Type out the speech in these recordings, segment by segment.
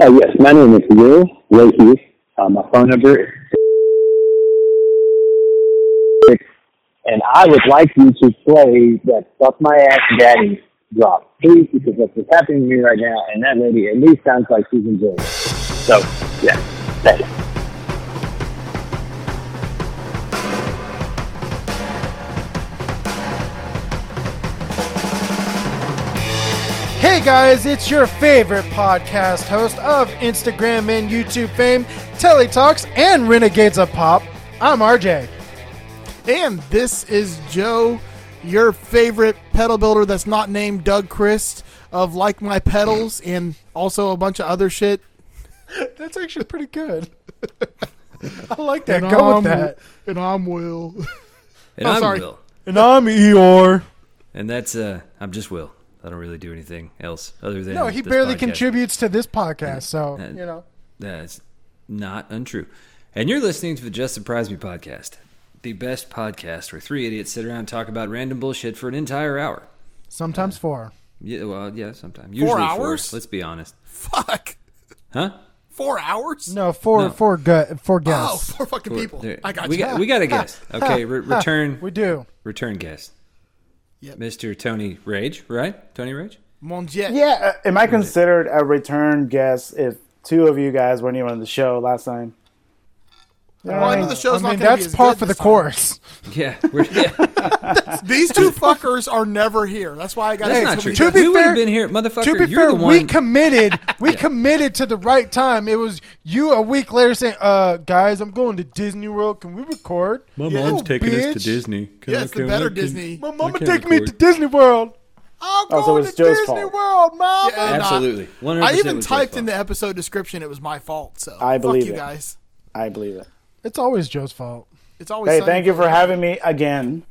Uh, yes, my name is Will Leahy. Uh, my phone number is and I would like you to play that "Suck My Ass Daddy" drop, please, because that's what's happening to me right now, and that lady at least sounds like she's enjoying it. So, yeah, thank Hey guys, it's your favorite podcast host of Instagram and YouTube fame, Teletalks and Renegades of Pop. I'm RJ. And this is Joe, your favorite pedal builder that's not named Doug Christ of Like My Pedals and also a bunch of other shit. That's actually pretty good. I like that. And Go I'm- with that. And I'm Will. And Oh, I'm sorry. Will. And I'm Eeyore. And that's uh I'm just Will. I don't really do anything else other than No, he this barely podcast. contributes to this podcast, so Uh, you know. That's not untrue. And you're listening to the Just Surprise Me podcast, the best podcast where three idiots sit around and talk about random bullshit for an entire hour. Sometimes four. Yeah, well, yeah, sometimes. Usually hours? Let's be honest. Fuck. Huh? Four hours? No, four, No. four, gu- four Oh, guests. four fucking people. There- I got we you. got we got a guest. Okay, re- return we do. return guest. Yep. Mr. Tony Rage, right? Tony Rage? Mon Jet. Yeah, uh, am I considered a return guest if two of you guys weren't even on the show last time? You Well, what I I know the show's I mean, not going to be that's par good for the time. course. Yeah, we're, yeah. These two fuckers are never here. That's why I got That's to not true. To be we fair- been here, motherfucker. to be you're fair, the we committed. We committed to the right time. It was you a week later saying, "Uh, guys, I'm going to Disney World. Can we record?" My Yeah. mom's Oh, taking us to. Disney. Can Yeah, I- it's the can I- better can- Disney. My I mama can't me to. Disney World. I'm Oh, so going it's to Joe's Disney fault. World, mama. Yeah, Absolutely. I even typed in the episode description it was my fault. So I fuck believe you guys. I believe it. It's always Joe's fault. It's always Hey, sunny thank you for having me again.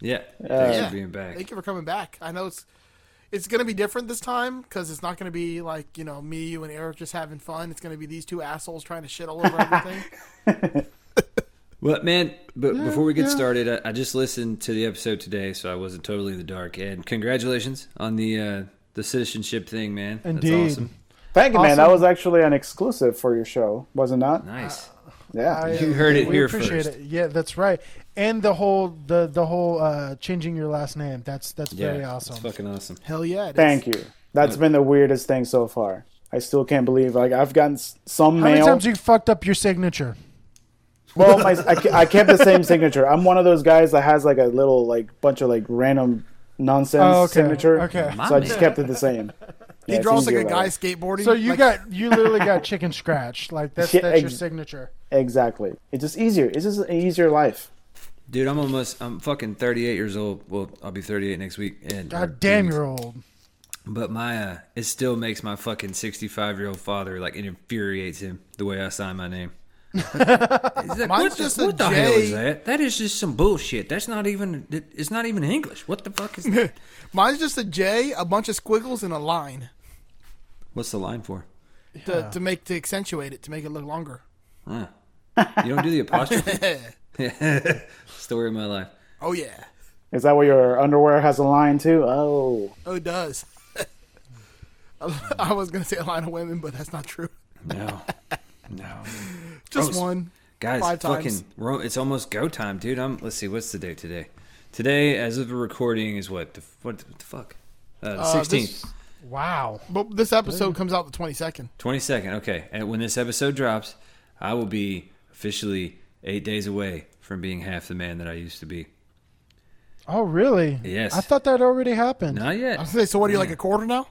Yeah. Thanks Yeah. for being back. Thank you for coming back. I know it's it's going to be different this time because it's not going to be like you know me, you, and Eric just having fun. It's going to be these two assholes trying to shit all over everything. Well, man, but before we get started, I, I just listened to the episode today, so I wasn't totally in the dark. And congratulations on the uh, the citizenship thing, man. Indeed. That's awesome. Thank you, man. That was actually an exclusive for your show, was it not? Nice. Yeah. I- You heard it we here appreciate first. It. Yeah, that's right. And the whole the the whole uh, changing your last name. That's that's yeah, very awesome. It's fucking awesome. Hell yeah! it Thank is. you. That's been the weirdest thing so far. I still can't believe. Like I've gotten s- some How many times you fucked up your signature? Well, my, I, I kept the same signature. I'm one of those guys that has like a little like bunch of like random nonsense Oh, okay, signature. okay. My So I just kept it the same. He Yeah, draws like a guy skateboarding. So you like- got you literally got chicken scratch. Like that's Yeah, that's your signature. Exactly. It's just easier. It's just an easier life. Dude, I'm almost, I'm fucking 38 years old. Well, I'll be 38 next week. And, God damn, you're old. But my, uh, it still makes my fucking 65 year old father, like, it infuriates him the way I sign my name. He's like, Mine's what just the, a what the hell is that? That is just some bullshit. That's not even, it's not even English. What the fuck is that? Mine's just a J, a bunch of squiggles, and a line What's the line for? to, to make to accentuate it to make it look longer. Huh. You don't do the apostrophe? Story of my life. Oh yeah, Is that where your underwear has a line too? Oh, oh it does. I was gonna say a line of women, but that's not true. No. No. Just Gross. one. Guys, Five fucking, times. it's almost go time, dude. I'm. Let's see, what's the date today? Today, as of the recording, is what? The, what the fuck? Uh, the Uh, this- 16th, Wow. But this episode comes out the twenty second. 22nd. Okay, and when this episode drops, I will be officially eight days away from being half the man that I used to be. Oh really? Yes. I thought that already happened. Not I was yet. say, so what are you like a quarter now?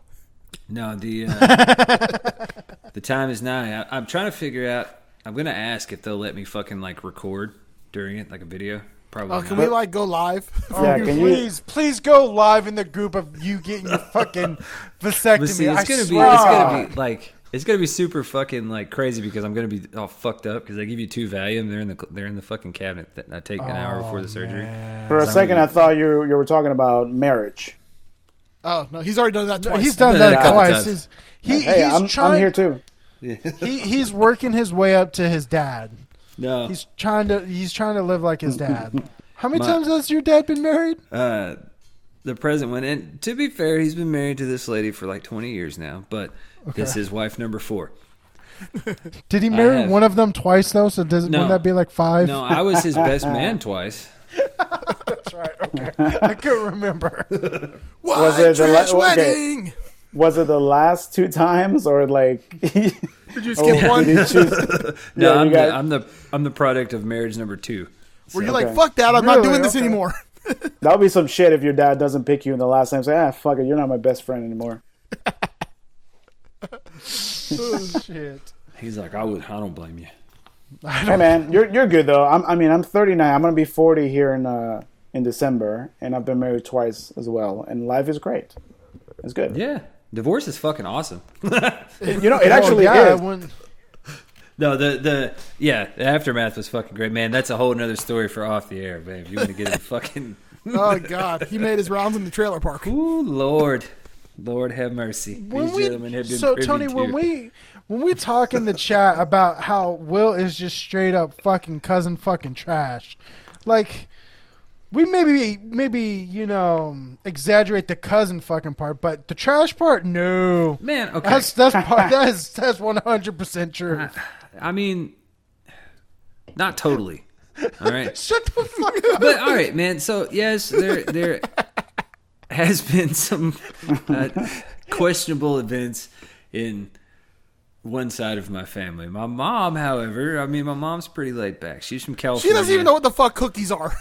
No, the uh, the time is nigh. I, I'm trying to figure out. I'm gonna ask if they'll let me fucking like record during it, like a video. Probably. Oh, can not. we like go live? yeah. You Can you? please, please go live in the group of you getting your fucking vasectomy. But see, I it's gonna be it's gonna be like it's gonna be super fucking like crazy because I'm gonna be all fucked up because they give you two Valium. They're in the they're in the fucking cabinet that I take an hour before the oh, surgery. For a second, I thought you you were talking about marriage. Oh no, he's already done that twice. He's done Done it that couple twice. He's, he, Hey, he's I'm trying. I'm here too. He, he's working his way up to his dad. No, He's trying to. He's trying to live like his dad. How many My- times has your dad been married? uh, the present one. And to be fair, he's been married to this lady for like 20 years now, but this is wife number four. Did he marry have. one of them twice though? So does No. wouldn't that be like five? No, I was his best man twice. That's right. Okay, I couldn't remember. White Was it the la- trash okay. Wedding? Was it the last two times or like? Did you skip one? did you choose? No, Yeah, I'm, you got- the, I'm the I'm the product of marriage number two. Were you Okay. like, fuck that, I'm not doing this Okay. anymore? That would be some shit if your dad doesn't pick you in the last time. Say, ah, fuck it, you're not my best friend anymore. oh Shit. He's like, I would, I don't blame you. Hey man, you're you're good though. I'm, I mean, I'm 39. I'm gonna be 40 here in uh in December, and I've been married twice as well, and life is great. It's good. Yeah, divorce is fucking awesome. You know, it oh, actually oh, yeah, is. When, No, the the yeah, the aftermath was fucking great, man. That's a whole nother story for off the air, babe. You want to get into fucking oh god, he made his rounds in the trailer park. Ooh, Lord, Lord have mercy. when These we, gentlemen have been so Tony, to- when we when we talk in the chat about how Will is just straight up fucking cousin fucking trash, like we maybe maybe you know exaggerate the cousin fucking part, but the trash part, no. man, okay, That's that's part, that is that's one hundred percent true. I mean, not totally. All right, Shut the fuck up. but all right, man. So yes, there there has been some uh, questionable events in one side of my family. My mom, however, I mean, my mom's pretty laid back. She's from California. She doesn't even know what the fuck cookies are.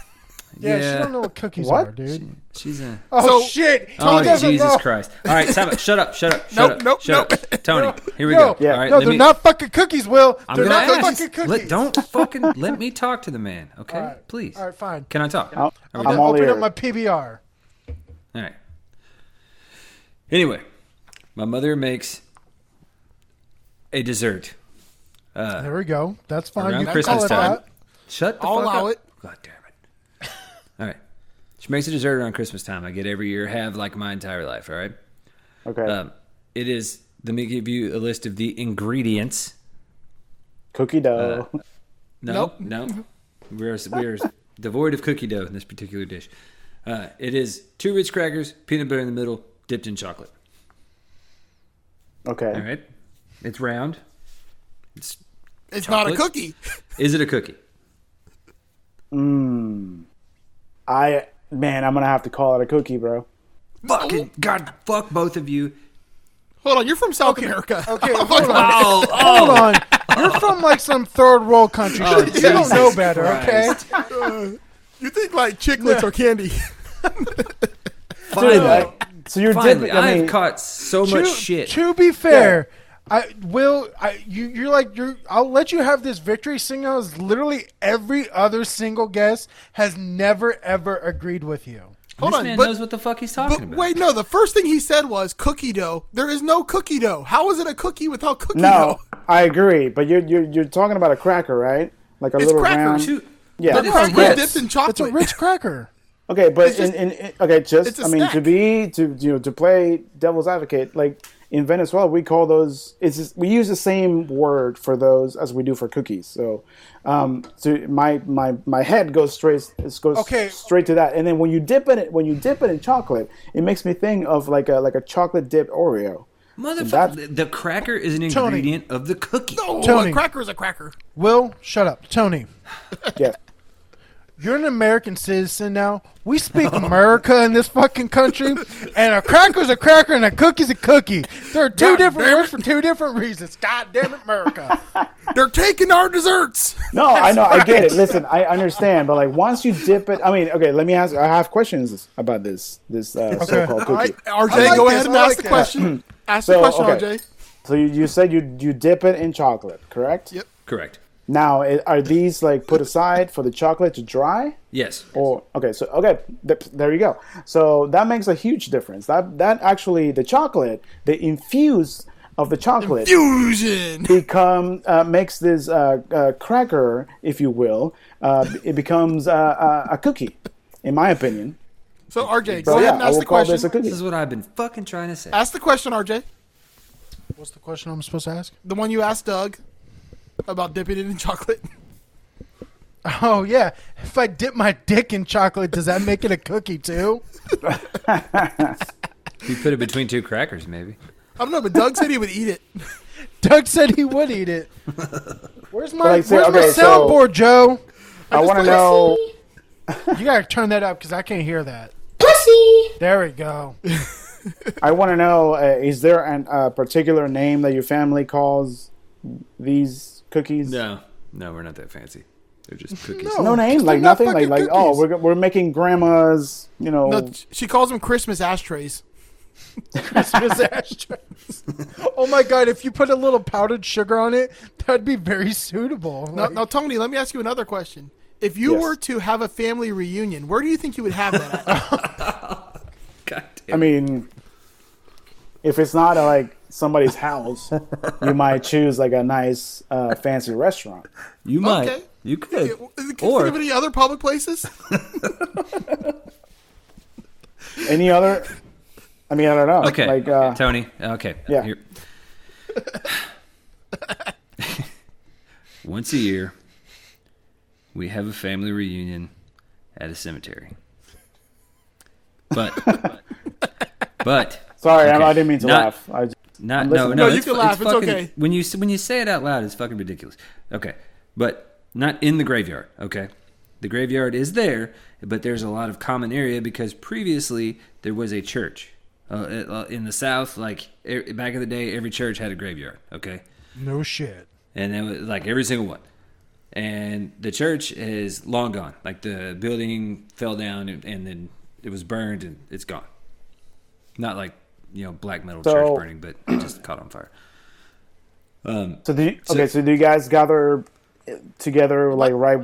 Yeah, Yeah. she don't know what cookies What? are, dude. She's a. Oh So- shit! Oh Tony doesn't Jesus know. Christ! All right, stop it. Shut up! Shut up! Shut Nope, up! nope, shut nope. up! Tony, here we No, go. Yeah. All right, no, they're me, not fucking cookies, Will. I'm they're not ask. fucking cookies. Let, don't fucking let me talk to the man, okay? All right. Please. All right, fine. Can I talk? I'm, Are we I'm done? all Open up my PBR. All right. Anyway, my mother makes a dessert. Uh, There we go. That's fine. Around you can Christmas call it time. that. Shut the I'll fuck allow up. it. God damn it. All right. She makes a dessert around Christmas time. I get every year, have like my entire life, all right? Okay. Um, it is, let me give you a list of the ingredients. Cookie dough. No, Nope. no. We're, we're devoid of cookie dough in this particular dish. Uh, it is two Ritz crackers, peanut butter in the middle, dipped in chocolate. okay. All right. It's round. It's, It's not a cookie. is it a cookie? I man, I'm gonna have to call it a cookie, bro. Fucking God, fuck both of you. Hold on, you're from South America. Okay, hold on. Oh, Hold on. You're from like some third world country. Oh, you don't know better, Christ. okay? You think like chiclets are candy? Finally, Dude, I- so you're finally, dipping. I I've mean, caught so much to, shit. To be fair, I will. I you you're like you're. I'll let you have this victory. Seeing as literally every other single guest has never ever agreed with you. Hold this on, man but- knows what the fuck he's talking But about. wait, no. The first thing he said was cookie dough. There is no cookie dough. How is it a cookie without cookie no, dough? I agree, but you're you're you're talking about a cracker, right? Like a It's little cracker, round. Shoot. Yeah, But it's cracker Ritz. dipped in It's chocolate. a Ritz cracker. Okay, but just- in, in, in- okay, just I mean snack. to be to you know to play devil's advocate, like in Venezuela, we call those it's just, we use the same word for those as we do for cookies. So, um, so my my my head goes straight it goes Okay. straight to that, and then when you dip it when you dip it in chocolate, it makes me think of like a like a chocolate dipped Oreo. Motherfucker, that- the, the cracker is an Tony. ingredient of the cookie. No, Tony. a cracker is a cracker. Will shut up, Tony. Yeah, You're an American citizen now. We speak America in this fucking country, and a cracker's a cracker and a cookie's a cookie. There are two God different damn words for two different reasons. God damn it, America. They're taking our desserts. no, I know, I get it. Listen, I understand, but like once you dip it, I mean, okay, let me ask. I have questions about this this uh, so-called cookie. right, RJ, like go this, ahead and I ask the this. question. ask So, the question, okay. RJ. So you, you said you you dip it in chocolate, correct? Yep. Correct. Now, are these like put aside for the chocolate to dry? Yes. Or okay, so okay, th- there you go. So that makes a huge difference. That that actually the chocolate, the infuse of the chocolate Fusion. become uh, makes this uh, uh, cracker, if you will, uh, it becomes uh, uh, a cookie, in my opinion. So RJ, So go ahead yeah, and ask the question. this a. This is what I've been fucking trying to say. Ask the question, RJ. What's the question I'm supposed to ask? The one you asked Doug about dipping it in chocolate. Oh yeah, if I dip my dick in chocolate, does that make it a cookie too? You put it between two crackers, maybe. I don't know, but Doug said he would eat it. Doug said he would eat it. Where's my like, say, Where's my okay, so- soundboard, Joe? I want to know. You gotta turn that up because I can't hear that. Pussy. There we go. I want to know. Uh, is there a uh, particular name that your family calls these cookies? No, no, we're not that fancy. They're just cookies. No. No name, They're like not nothing, like fucking like oh, we're we're making grandma's, you know, No, she calls them Christmas ashtrays. Christmas ashtrays. oh my god! If you put a little powdered sugar on it, that'd be very suitable. Now, Like, now, Tony, let me ask you another question. If you Yes. were to have a family reunion, where do you think you would have that at? God I mean, if it's not uh, like somebody's house, you might choose like a nice uh, fancy restaurant. you might. okay. You could. Can you Or- think of any other public places? Any other? I mean, I don't know. Okay, like uh, Tony. Okay. Yeah. Once a year, we have a family reunion at a cemetery. But, but sorry, I, I didn't mean to Not- laugh. I just, not no no. No, you can laugh, it's fucking- okay. When you when you say it out loud, it's fucking ridiculous. Okay, but not in the graveyard. Okay, the graveyard is there, but there's a lot of common area because previously there was a church. Uh, uh, in the South, like back in the day, every church had a graveyard. Okay, no shit. and then was like every single one. And the church is long gone. Like the building fell down and, and then it was burned and it's gone. Not like you know black metal So- church burning, but it just caught on fire. Um, so do you, So- okay. So do you guys gather together like right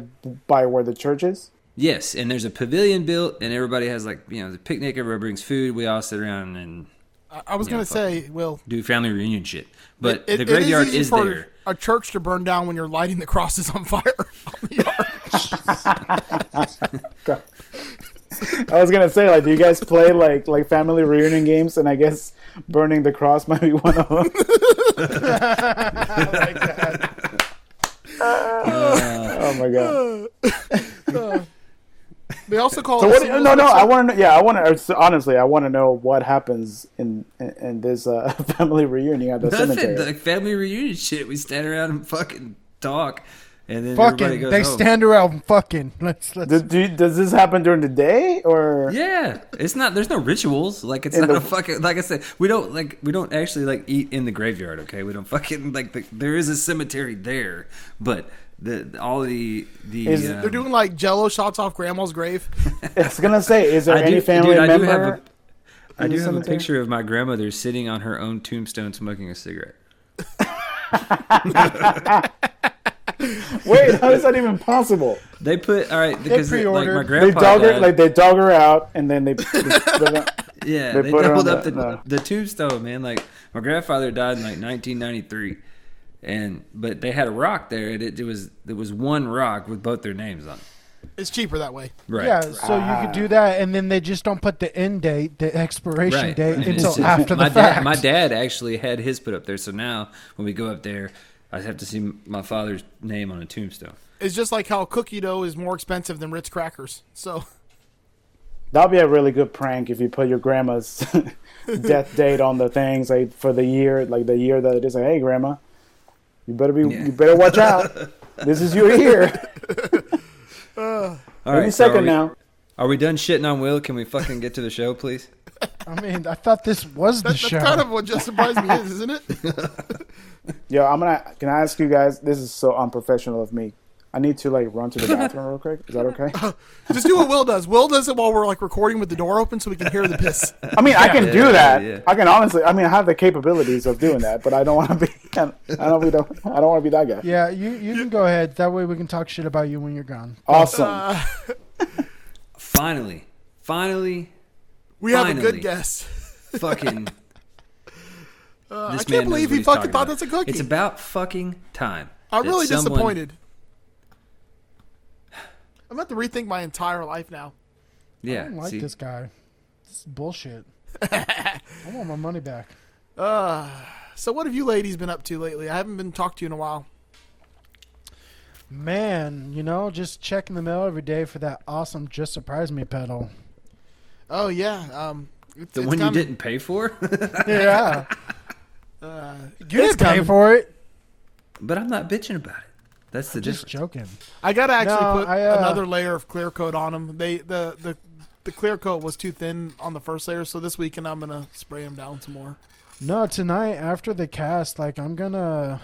by where the church is? yes, and there's a pavilion built, and everybody has like you know the picnic. Everybody brings food. We all sit around and I, I was going to fuck say, Will, do family reunion shit. But it- the it is graveyard easy is, for there. A church to burn down when you're lighting the crosses on fire. on the yard. I was gonna say like, do you guys play like like family reunion games? And I guess burning the cross might be one of them. oh my god. they also call So it what? singles No, no. I want to. know Yeah, I want to. Honestly, I want to know what happens in in, in this uh, family reunion at the Nothing. cemetery. Like family reunion shit. We stand around and fucking talk, and then Fucking, goes they home. stand around fucking. Let's let's. Do, do, does this happen during the day or? Yeah, it's not. There's no rituals. Like it's In not the- a fucking. Like I said, we don't like. We don't actually like eat in the graveyard. Okay, we don't fucking like. The, there is a cemetery there, but the all the the. Is- um, They're doing like Jello shots off Grandma's grave. It's gonna say, is there I any do, family dude, I do have a. I do the have a picture of my grandmother sitting on her own tombstone smoking a cigarette. Wait, how is that even possible? They put all right because like pre-ordered. my They They grandpa dug her, died. like they dug her out, and then they. they put Yeah, They they, doubled up the- the, no. the tombstone, man. Like my grandfather died in like 1993, and but they had a rock there. and It, it was it was one rock with both their names on. it. It's cheaper that way. Right. Yeah, so you could do that, and then they just don't put the end date, the expiration Right. date, And until just- after the my fact. Dad, my dad actually had his put up there, so now when we go up there, I have to see my father's name on a tombstone. It's just like how cookie dough is more expensive than Ritz crackers. So That'll be a really good prank if you put your grandma's death date on the things like for the year, like the year that it is. Like, hey, grandma, you better be, Yeah. you better watch out. this is your year. All Any right, so are second we, now. Are we done shitting on Will? Can we fucking get to the show, please? I mean, I thought this was the that's show. kind of what just surprised me is, isn't it? Yo, I'm gonna. Can I ask you guys? This is so unprofessional of me. I need to like run to the bathroom real quick. Is that okay? Just do what Will does. Will does it while we're like recording with the door open so we can hear the piss. I mean, I can Yeah, do that. yeah. I can honestly. I mean, I have the capabilities of doing that, but I don't want to be. I don't. be the- I don't want to be that guy. yeah, you you can go ahead. That way we can talk shit about you when you're gone. Awesome. Uh, finally, finally, We have a good guest. fucking. Uh, I can't believe he fucking thought about. that's a cookie. It's about fucking time. I'm really someone- disappointed. I'm about to rethink my entire life now. Yeah, I don't like see, this guy. This is bullshit. I want my money back. Uh, so what have you ladies been up to lately? I haven't been talked to you in a while. Man, you know, just checking the mail every day for that awesome "Just Surprise Me" pedal. Oh yeah, um, it's, the it's one you kinda- didn't pay for. Yeah, Uh, You it's didn't pay coming. for it. But I'm not bitching about it. That's the Just difference. joking. I gotta actually No, put I, uh, another layer of clear coat on them. They the the the clear coat was too thin on the first layer, so this weekend I'm gonna spray them down some more. No, tonight after the cast, like I'm gonna.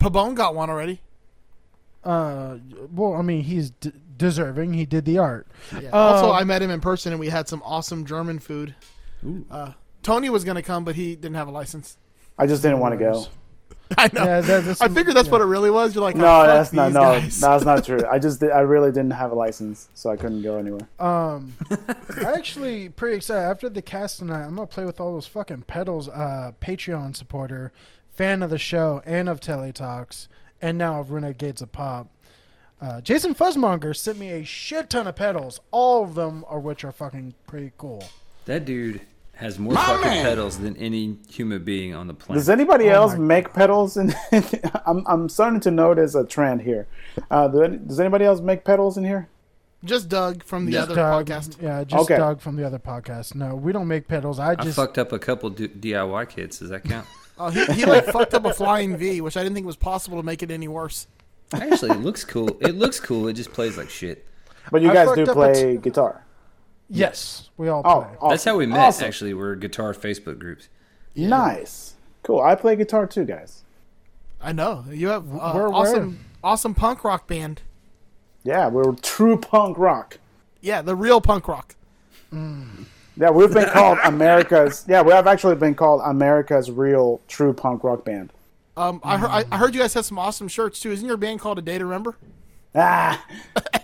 Pabon got one already. Uh, well, I mean, he's d- deserving. He did the art. Yeah. Um, also, I met him in person and we had some awesome German food. Ooh. Uh, Tony was gonna come, but he didn't have a license. I just didn't want to go. I know. Yeah, that, I figured that's yeah. what it really was. You're like, oh, No, fuck that's not. No, guys. that's not true. I just, did, I really didn't have a license, so I couldn't go anywhere. Um, I actually pretty excited after the cast tonight. I'm gonna play with all those fucking pedals. Uh, Patreon supporter, fan of the show and of Tele Talks, and now of Renegades of Pop. Uh, Jason Fuzzmonger sent me a shit ton of pedals. All of them are which are fucking pretty cool. That dude has more fucking pedals than any human being on the planet. Does anybody Oh else my make pedals? And I'm, I'm starting to notice a trend here. Uh, do any, does anybody else make pedals in here? Just Doug from the Just other Doug, podcast. Yeah, just Okay. Doug from the other podcast. No, we don't make pedals. I I just fucked up a couple d- DIY kits. Does that count? Oh, he, he like fucked up a flying V, which I didn't think was possible to make it any worse. Actually, it looks cool. It looks cool. It just plays like shit. But you I guys do up a play guitar. Yes, we all Oh, play. awesome. That's how we met. Awesome. Actually, we're guitar Facebook groups. Nice, cool. I play guitar too, guys. I know you have uh, Where- where? awesome, awesome punk rock band. Yeah, we're true punk rock. Yeah, the real punk rock. Yeah, we've been called America's. Yeah, we have actually been called America's real true punk rock band. Um, I heard I, I heard you guys have some awesome shirts too. Isn't your band called A Day to Remember? Ah,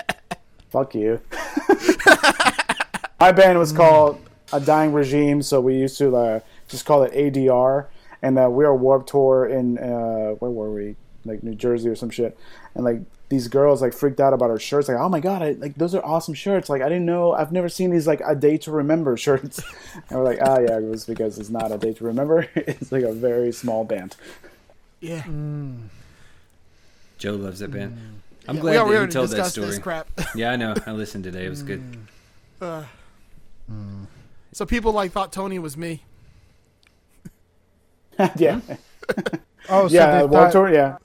fuck you. My band was called A Dying Regime, so we used to uh, just call it ADR. And uh, we were Warped Tour in uh, where were we? Like New Jersey or some shit. And like these girls like freaked out about our shirts. Like, oh my god, I, like those are awesome shirts. Like I didn't know. I've never seen these like a day to remember shirts. and we're like, oh yeah, it was because it's not a day to remember. it's like a very small band. Yeah, Joe loves that band. I'm Yeah, glad we, al- we that you told that story. this crap. Yeah, I know. I listened today. It was good. Uh, So people like thought Tony was me. yeah, hmm? Oh, so yeah, they thought, Tour. Yeah,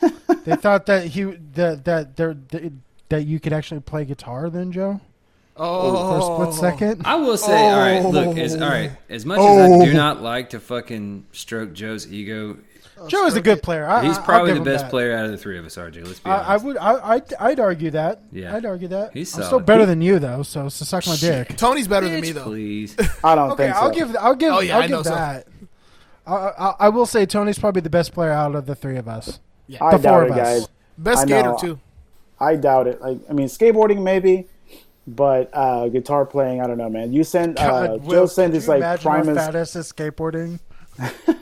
they thought that he that that there that you could actually play guitar. Then Joe, Oh, for a split oh. second. I will say, all right, look, as all right, as much as I do oh. not like to fucking stroke Joe's ego, Joe is a good player. I, he's probably the best that. player out of the three of us. RJ, let's be I, I would. I, I'd, I'd argue that. Yeah. I'd argue that. He's I'm still solid. better than you though. So, so suck my dick. Tony's better than me though. please. I don't Okay, think so. I'll give. I'll give. Oh, yeah, I'll I know give so. that. I, I, I will say Tony's probably the best player out of the three of us. I the doubt four it, of us. guys. Best I skater too. I doubt it. Like, I mean, skateboarding maybe, but uh, guitar playing, I don't know, man. You send uh, God, Joe Will, send could is like imagine how Primus. fat ass is skateboarding.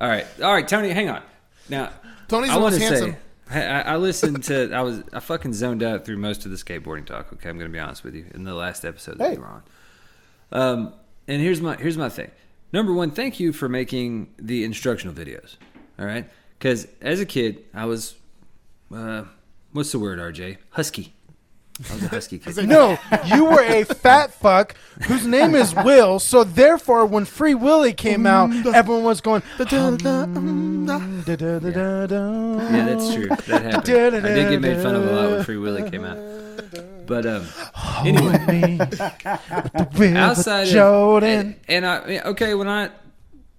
All right, all right, Tony, hang on. Now, Tony's I the want most to handsome. say, I, I listened to, I was, I fucking zoned out through most of the skateboarding talk. Okay, I'm going to be honest with you. In the last episode that Hey. you were on, um, and here's my, here's my thing. Number one, thank you for making the instructional videos. All right, because as a kid, I was, uh, what's the word, RJ? Husky. I was a husky kid. No, you were a fat fuck whose name is Will. So therefore, when Free Willy came out, um, everyone was going. "Da-da-da-da-da." Um, um, yeah, that's true. That happened. I did get made fun of a lot when Free Willy came out. But um, oh, anyway, Me, with the Will outside of Jordan. and, and I okay when I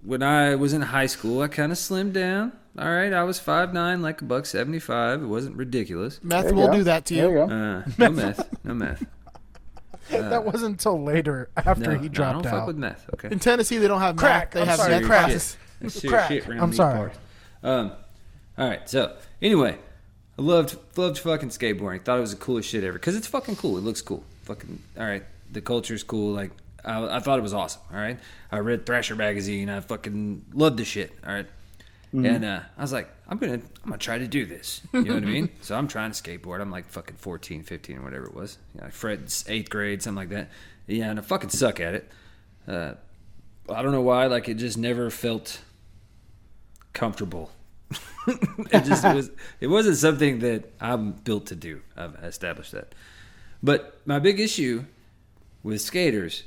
when I was in high school, I kind of slimmed down. All right, I was five nine, like a buck seventy five. It wasn't ridiculous. Meth There you will go. do that to There you. you go. Uh, no meth, no meth. that wasn't until later after No, he dropped no, I don't fuck out. with meth. Okay. In Tennessee, they don't have Crack, meth. They I'm have sorry, meth crack. classes. That's Crack. shit I'm sorry. Um, all right. So anyway, I loved loved fucking skateboarding. Thought it was the coolest shit ever because it's fucking cool. It looks cool. Fucking all right. The culture's cool. Like I, I thought it was awesome. All right. I read Thrasher magazine. I fucking loved the shit. All right. And uh, I was like, I'm gonna, I'm gonna try to do this. You know what I mean? So I'm trying to skateboard. I'm like fucking 14, 15, or whatever it was. You know, Fred's eighth grade, something like that. Yeah, and I fucking suck at it. Uh, I don't know why. Like it just never felt comfortable. it just was. It wasn't something that I'm built to do. I've established that. But my big issue with skaters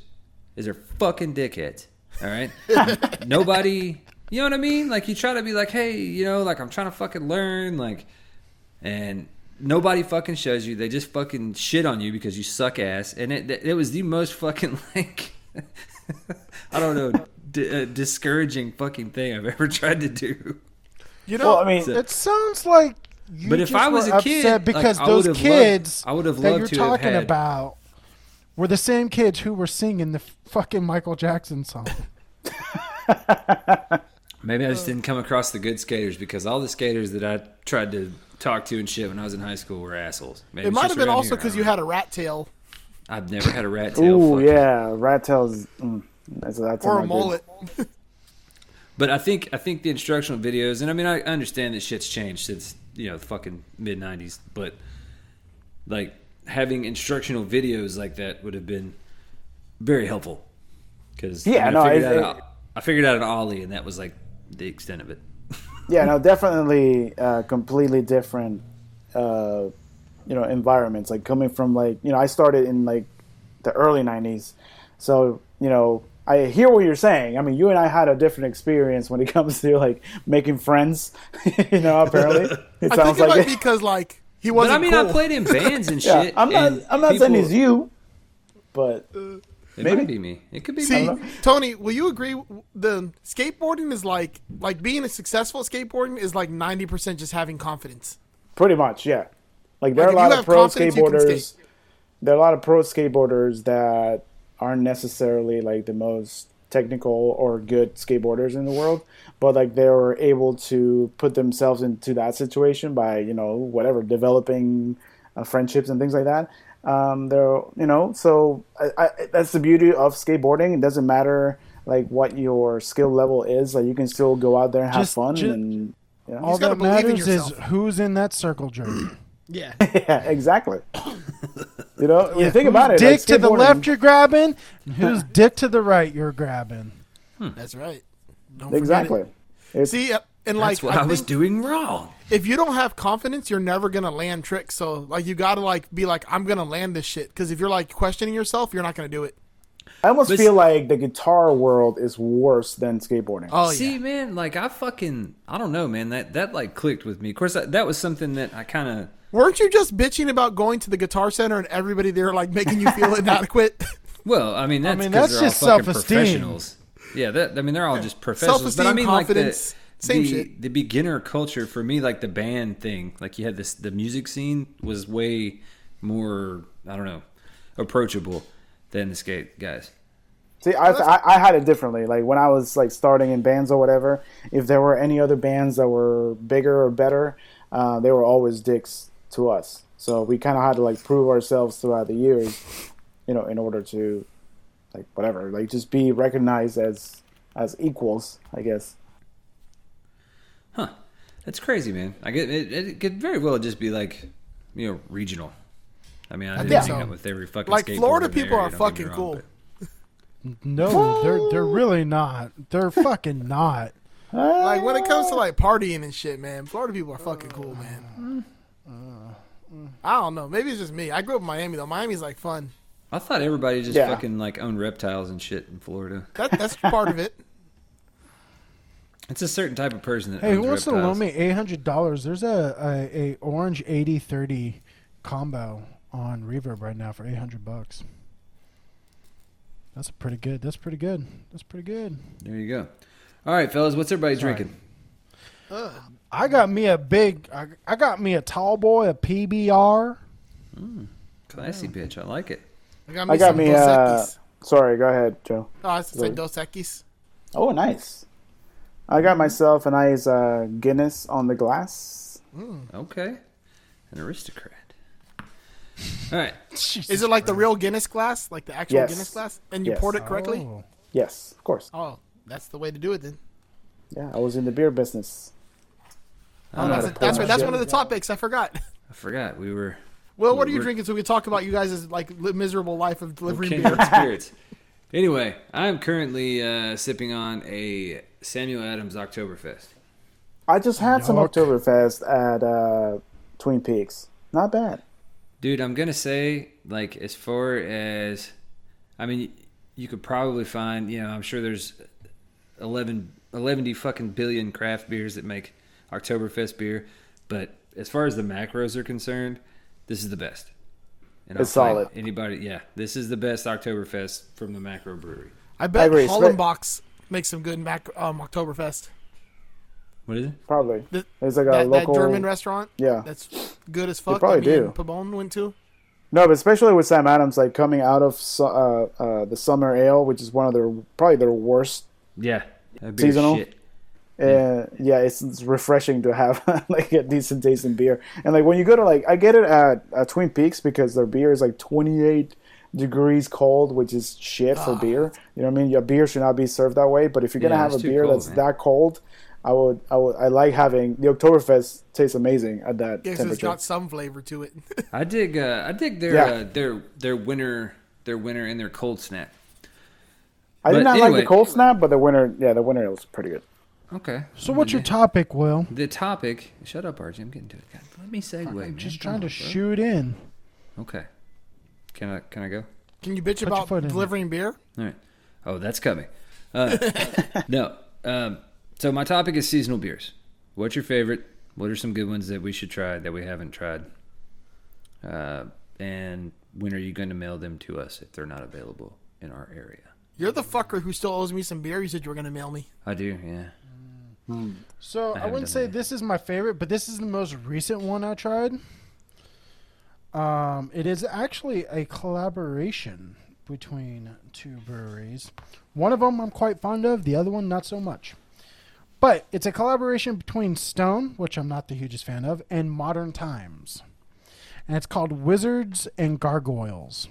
is they're fucking dickheads. All right. Nobody, you know what I mean? Like you try to be like, hey, you know, like I'm trying to fucking learn, like, and nobody fucking shows you. They just fucking shit on you because you suck ass, and it it was the most fucking like, I don't know, d- uh, discouraging fucking thing I've ever tried to do. You know, Well, I mean, It sounds like you But if just I was were a kid, upset because like, those would've kids loved- I would've that you're to talking had- about were the same kids who were singing the fucking Michael Jackson song. Maybe I just didn't come across the good skaters because all the skaters that I tried to talk to and shit when I was in high school were assholes. Maybe it might have been also because you had a rat tail I've never had a rat tail. Ooh, fuck. yeah, rat tails. Mm, that's that's or a good. mullet. But I think I think the instructional videos, and I mean I understand that shit's changed since you know the fucking mid '90s, but like having instructional videos like that would have been very helpful. Because Yeah, I, no, figured it- out, I figured out an ollie, and that was like the extent of it. Yeah, no, definitely uh, completely different, uh, you know, environments. Like coming from like you know, I started in like the early '90s, so you know, I hear what you're saying. I mean, you and I had a different experience when it comes to like making friends. you know, apparently it I sounds think it like be it. because like he wasn't I mean, cool. I played in bands and Yeah, shit. I'm not. I'm not saying people- it's you, but It maybe. might be me. It could be See, me. Tony, will you agree? The skateboarding is like like being a successful at skateboarding is like ninety percent just having confidence. Pretty much, yeah. Like there Like, are a lot of pro confidence, you can skateboarders. skate. There are a lot of pro skateboarders that aren't necessarily like the most technical or good skateboarders in the world, but like they were able to put themselves into that situation by you know whatever developing uh, friendships and things like that. Um, they're you know so I, I, that's the beauty of skateboarding. It doesn't matter like what your skill level is. Like you can still go out there and have Just- fun ju- and. You know? All that matters is who's in that circle jerk. Yeah, Yeah, exactly. You know, when you think Whose about it, dick like to the left you're grabbing, and whose dick to the right you're grabbing. that's right. Don't Exactly. it. It's, See, and like That's what I, was doing wrong. if you don't have confidence, you're never gonna land tricks. So like you gotta like be like I'm gonna land this shit because if you're like questioning yourself, you're not gonna do it. I almost But- feel like the guitar world is worse than skateboarding. Oh See, yeah. man, like I fucking, I don't know, man. That that like clicked with me. Of course, that, that was something that I kind of. Weren't you just bitching about going to the guitar center and everybody there like making you feel inadequate? Well, I mean, that's, mean, 'cause that's they're just all fucking self-esteem. professionals. Yeah, that I mean, they're all just professionals. But I Self-esteem, like the, confidence, same the, shit. the beginner culture for me, like the band thing, like you had this, the music scene was way more, I don't know, approachable than the skate guys. See, I, I I had it differently. Like when I was like starting in bands or whatever, if there were any other bands that were bigger or better, uh, they were always dicks to us. So we kind of had to like prove ourselves throughout the years, you know, in order to like whatever, like just be recognized as as equals, I guess. Huh? That's crazy, man. I get it. It could very well just be like, you know, regional. I mean, I, didn't think hang so. out with every fucking Like, Florida people area, are don't get me fucking wrong, cool. but- No, they're they're really not. They're fucking not. like when it comes to like partying and shit, man, Florida people are fucking cool, uh, man. Uh, uh. I don't know. Maybe it's just me. I grew up in Miami though. Miami's like fun. I thought everybody just Yeah. fucking like owned reptiles and shit in Florida. That, that's part of it. It's a certain type of person that Hey, owns who wants to loan me eight hundred dollars? There's a, a a orange eighty thirty combo on Reverb right now for eight hundred bucks. That's pretty good. That's pretty good. That's pretty good. There you go. All right, fellas, what's everybody Sorry. drinking? I got me a big. I, I got me a tall boy, a PBR. Classy bitch. I like it. I got me I got some me. Dos Uh, sorry, go ahead, Joe. Oh, I was gonna say Dos Equis. Oh, nice. I got myself a nice uh, Guinness on the glass. Okay. An aristocrat. All right. Is it like the real Guinness glass, like the actual Yes. Guinness glass, and you Yes. poured it correctly? Oh. Yes, of course. Oh, that's the way to do it then. Yeah, I was in the beer business. Oh, that's, to that's right. That's one of the topics. I forgot. I forgot we were Well, what are you drinking so we can talk about you guys' like miserable life of delivering kindred beer? spirits. Anyway, I'm currently uh, sipping on a Samuel Adams Oktoberfest. I just had some Yuck. Oktoberfest at uh, Twin Peaks. Not bad. Dude, I'm gonna say, like, as far as, I mean, you could probably find, you know, I'm sure there's 11, 11 fucking billion craft beers that make Oktoberfest beer, but as far as the macros are concerned, this is the best. And It's I'll solid. Anybody, yeah, this is the best Oktoberfest from the macro brewery. I bet agree. Hollerbach's makes some good Mac, um, Oktoberfest. What is it? Probably. The- It's like a that, local that German restaurant Yeah. that's good as fuck. probably that me do. and Pabon went to. No, but especially with Sam Adams, like coming out of uh, uh, the summer ale, which is one of their probably their worst. Yeah. That beer's Seasonal? shit. Uh, yeah, it's, it's refreshing to have like a decent tasting beer. And like when you go to like, I get it at, at Twin Peaks because their beer is like 28 degrees cold, which is shit for beer. You know what I mean? Your beer should not be served that way. But if you're gonna Yeah, have a beer cold, that's man. that cold, I would, I would, I like having the Oktoberfest tastes amazing at that Yeah, 'cause it's temperature. got some flavor to it. I dig. Uh, I dig their Yeah. uh, their their winter their winter and their cold snap. I did but not like the cold snap, but the winter, yeah, the winter was pretty good. Okay. So what's your topic, Will? The topic. Shut up, RJ. I'm getting to it. God, let me segue. I'm man. just Come trying to on, bro. shoot in. Okay. Can I can I go? Can you bitch your about foot in. delivering beer? All right. Oh, that's coming. Uh, no. Um, so my topic is seasonal beers. What's your favorite? What are some good ones that we should try that we haven't tried? Uh, and when are you going to mail them to us if they're not available in our area? You're the fucker who still owes me some beer. You said you were gonna mail me. I do. Yeah. So I, haven't wouldn't say that. this is my favorite, but this is the most recent one I tried. Um, it is actually a collaboration between two breweries. One of them I'm quite fond of, the other one not so much. But it's a collaboration between Stone, which I'm not the hugest fan of, and Modern Times. And it's called Wizards and Gargoyles.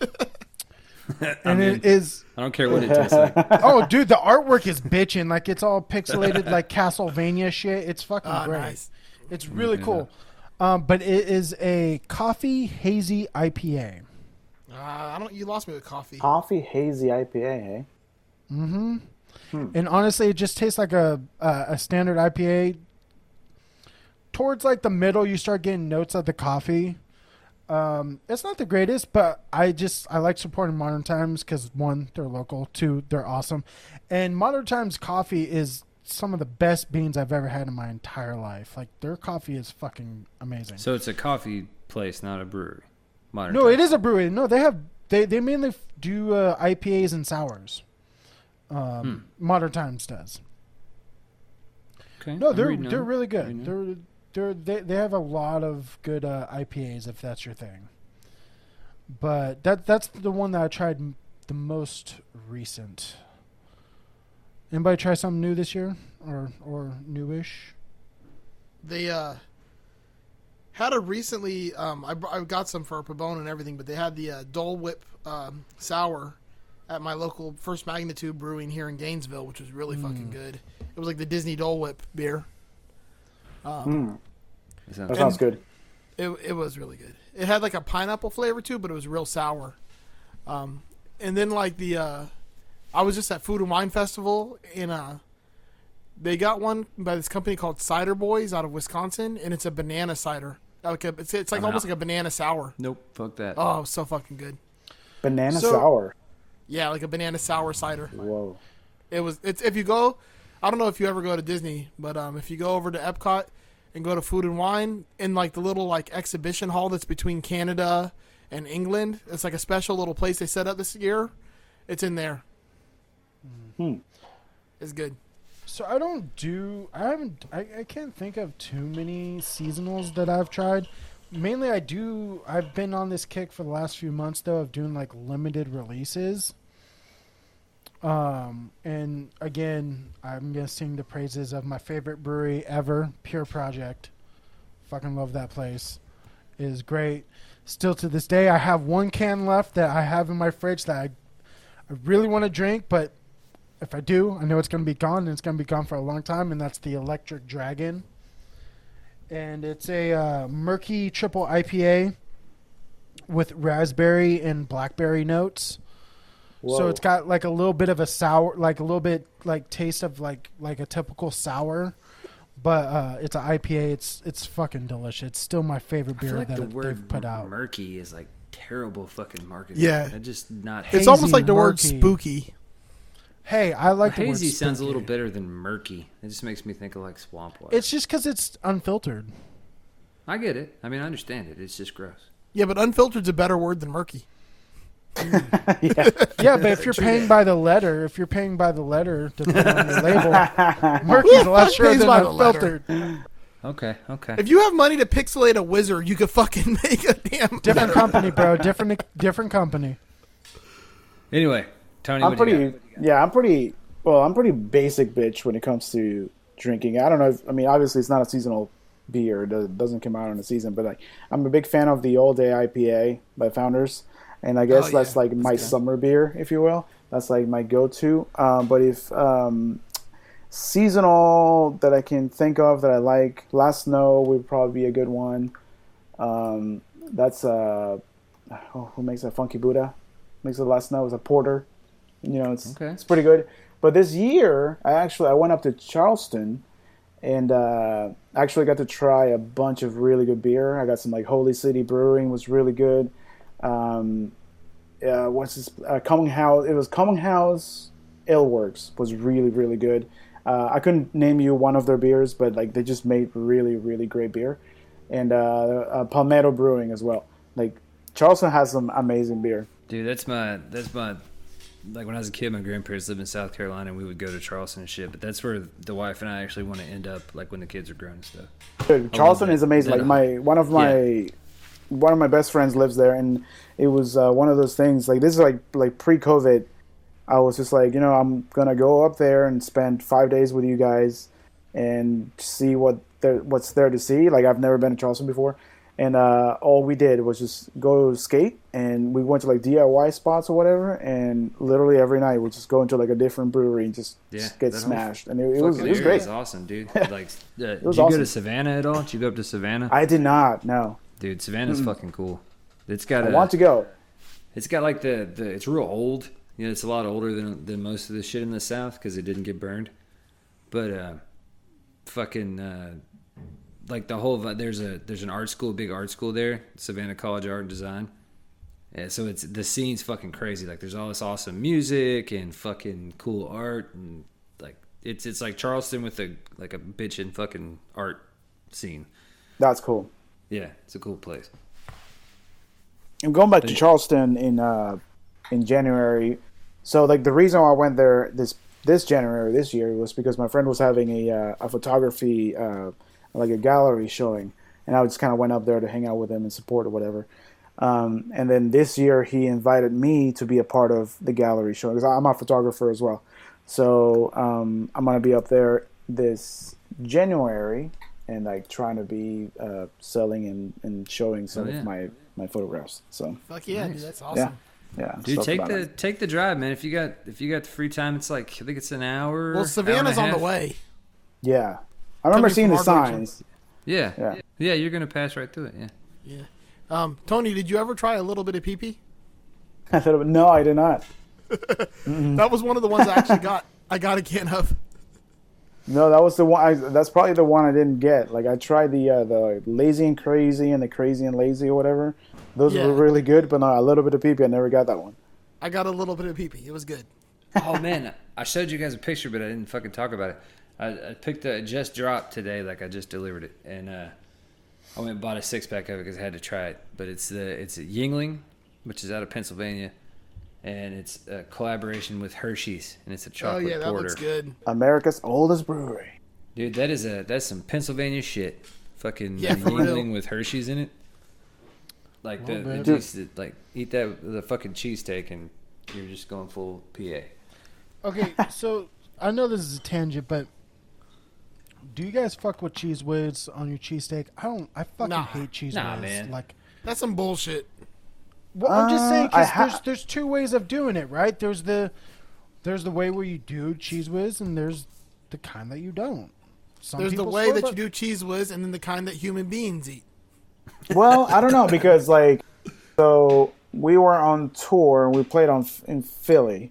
and in. it is I don't care what it tastes like. oh, dude, the artwork is bitching. Like it's all pixelated, like Castlevania shit. It's fucking Ah, great. nice. It's really yeah. cool. Um, but it is a coffee hazy IPA. Uh, I don't. You lost me with coffee. Coffee hazy IPA, hey? Mm hmm. And honestly, it just tastes like a a, a standard IPA. Towards like the middle, you start getting notes of the coffee. Um, it's not the greatest, but I just I like supporting Modern Times because one, they're local. Two, they're awesome, and Modern Times coffee is some of the best beans I've ever had in my entire life. Like their coffee is fucking amazing. So it's a coffee place, not a brewery. Modern no, Times. it is a brewery. No, they have they they mainly do uh, IPAs and sours. Um, Modern Times does. Okay. No, they're they're really good. Reading on it. They're they're they, they have a lot of good uh, IPAs if that's your thing. But that that's the one that I tried m- the most recent. Anybody try something new this year or or newish? They uh had a recently. Um, I, I got some for Pabon and everything, but they had the uh, Dole Whip um, sour at my local First Magnitude Brewing here in Gainesville, which was really fucking good. It was like the Disney Dole Whip beer. Um, That sounds That sounds good. It it was really good. It had like a pineapple flavor too, but it was real sour. Um, and then like the uh, I was just at Food and Wine Festival in uh, they got one by this company called Cider Boys out of Wisconsin, and it's a banana cider. Like a, it's it's like I'm almost out. like a banana sour. Nope. Fuck that. Oh, it was so fucking good. Banana So- sour. Yeah, like a banana sour cider. Whoa. It was. It's if you go. I don't know if you ever go to Disney, but um, if you go over to Epcot and go to Food and Wine in like the little like exhibition hall that's between Canada and England, it's like a special little place they set up this year. It's in there. Hmm. It's good. So I don't do. I haven't. I, I can't think of too many seasonals that I've tried. Mainly, I do. I've been on this kick for the last few months though of doing like limited releases. Um, and again, I'm gonna sing the praises of my favorite brewery ever, Pure Project. Fucking love that place. It is great. Still to this day, I have one can left that I have in my fridge that I, I really want to drink, but if I do, I know it's going to be gone, and it's going to be gone for a long time, and that's the Electric Dragon. And it's a uh, murky triple IPA with raspberry and blackberry notes. So it's got like a little bit of a sour, like a little bit like taste of like like a typical sour, but uh, it's an IPA. It's it's fucking delicious. It's still my favorite beer feel like that the it- word they've put out. murky is like terrible fucking marketing. Yeah. I just not. It's almost like the word spooky. Hey, I like the word hazy sounds a little better than murky. It just makes me think of like swamp water. It's just because it's unfiltered. I get it. I mean, I understand it. It's just gross. Yeah, but unfiltered's a better word than murky. yeah. Yeah, but if you're paying by the letter, if you're paying by the letter depending on the label, murky's a lot sure than by the letter? Okay, okay. If you have money to pixelate a wizard, you could fucking make a damn Different company, bro. Different different company. Anyway, Tony, I'm what you pretty. got? Yeah, I'm pretty. Well, I'm pretty basic bitch when it comes to drinking. I don't know. If, I mean, obviously, it's not a seasonal beer. It does- doesn't come out in a season. But like, I'm a big fan of the All Day IPA by Founders, and I guess Oh, that's yeah. like my summer beer, if you will. That's like my go-to. Um, but if um, seasonal that I can think of that I like, Last Snow would probably be a good one. Um, that's uh, oh, who makes a Funky Buddha? Makes the Last Snow is a porter. You know, it's Okay. it's pretty good. But this year, I actually I went up to Charleston and uh, actually got to try a bunch of really good beer. I got some like Holy City Brewing was really good. Um, uh, what's this? Uh, Commonhouse. It was Coming House Ale Works was really really good. Uh, I couldn't name you one of their beers, but like they just made really really great beer. And uh, uh, Palmetto Brewing as well. Like Charleston has some amazing beer. Dude, that's my that's my like when I was a kid, my grandparents lived in South Carolina, and we would go to Charleston and shit. But that's where the wife and I actually want to end up, like when the kids are grown and stuff. Dude, Charleston is amazing. Like my one of my one of my best friends lives there, and it was uh, one of those things. Like this is like like pre-COVID. I was just like, you know, I'm gonna go up there and spend five days with you guys and see what there what's there to see. Like I've never been to Charleston before, and uh, all we did was just go skate, and we went to like DIY spots or whatever, and literally every night we just go into like a different brewery and just, Yeah, just get smashed, and it, it was it was area great. is awesome, dude. Like, uh, did you was go to Savannah at all? Did you go up to Savannah? I did not. No, Dude, Savannah's fucking cool. It's got I a, want to go. It's got like the, the it's real old. You know, it's a lot older than than most of the shit in the South because it didn't get burned. But uh, fucking uh, like the whole there's a there's an art school, big art school there, Savannah College of Art and Design. Yeah, so it's the scene's fucking crazy. Like there's all this awesome music and fucking cool art and like it's it's like Charleston with a like a bitchin' fucking art scene. That's cool. Yeah, it's a cool place. I'm going back to Charleston in uh, in January. So like the reason why I went there this this January this year was because my friend was having a uh, a photography uh, like a gallery showing, and I just kind of went up there to hang out with him and support or whatever. Um, and then this year he invited me to be a part of the gallery show because I'm a photographer as well. So um, I'm gonna be up there this January and like trying to be uh, selling and, and showing some Oh, yeah. of my my photographs. So Fuck yeah, Nice. dude, that's awesome. yeah. I'm Dude, take the it. take the drive, man. If you got if you got the free time, it's like I think it's an hour. hour Well, and a Savannah's on the way. yeah. I remember Coming seeing the signs. Yeah. Yeah. yeah, You're gonna pass right through it. Yeah. Yeah. Um, Tony, did you ever try a little bit of pee pee? I thought, no, I did not. That was one of the ones I actually got. I got a can of. No, that was the one. I, that's probably the one I didn't get. Like I tried the uh, the lazy and crazy and the crazy and lazy or whatever. Those Yeah. were really good, but no, a little bit of pee I never got that one. I got a little bit of pee pee. It was good. Oh man, I showed you guys a picture, but I didn't fucking talk about it. I, I picked a just dropped today, like I just delivered it, and uh, I went and bought a six pack of it because I had to try it. But it's the it's a Yuengling, which is out of Pennsylvania, and it's a collaboration with Hershey's, and it's a chocolate porter. Oh chocolate yeah, that porter. looks good. America's oldest brewery. Dude, that is a that's some Pennsylvania shit. Fucking Yeah, for Yuengling real. with Hershey's in it. Like the, Well, the man. cheese, like eat that the fucking cheesesteak and you're just going full PA. Okay, so I know this is a tangent, but do you guys fuck with Cheez Whiz on your cheesesteak? I don't. I fucking Nah. hate cheese Nah, whiz. man. Like, That's some bullshit. Well, I'm just Uh, saying I because ha- there's there's two ways of doing it, right? There's the there's the way where you do Cheez Whiz, and there's the kind that you don't. Some There's the way that by- you do Cheez Whiz, and then the kind that human beings eat. Well, I don't know because like, so we were on tour and we played on in Philly,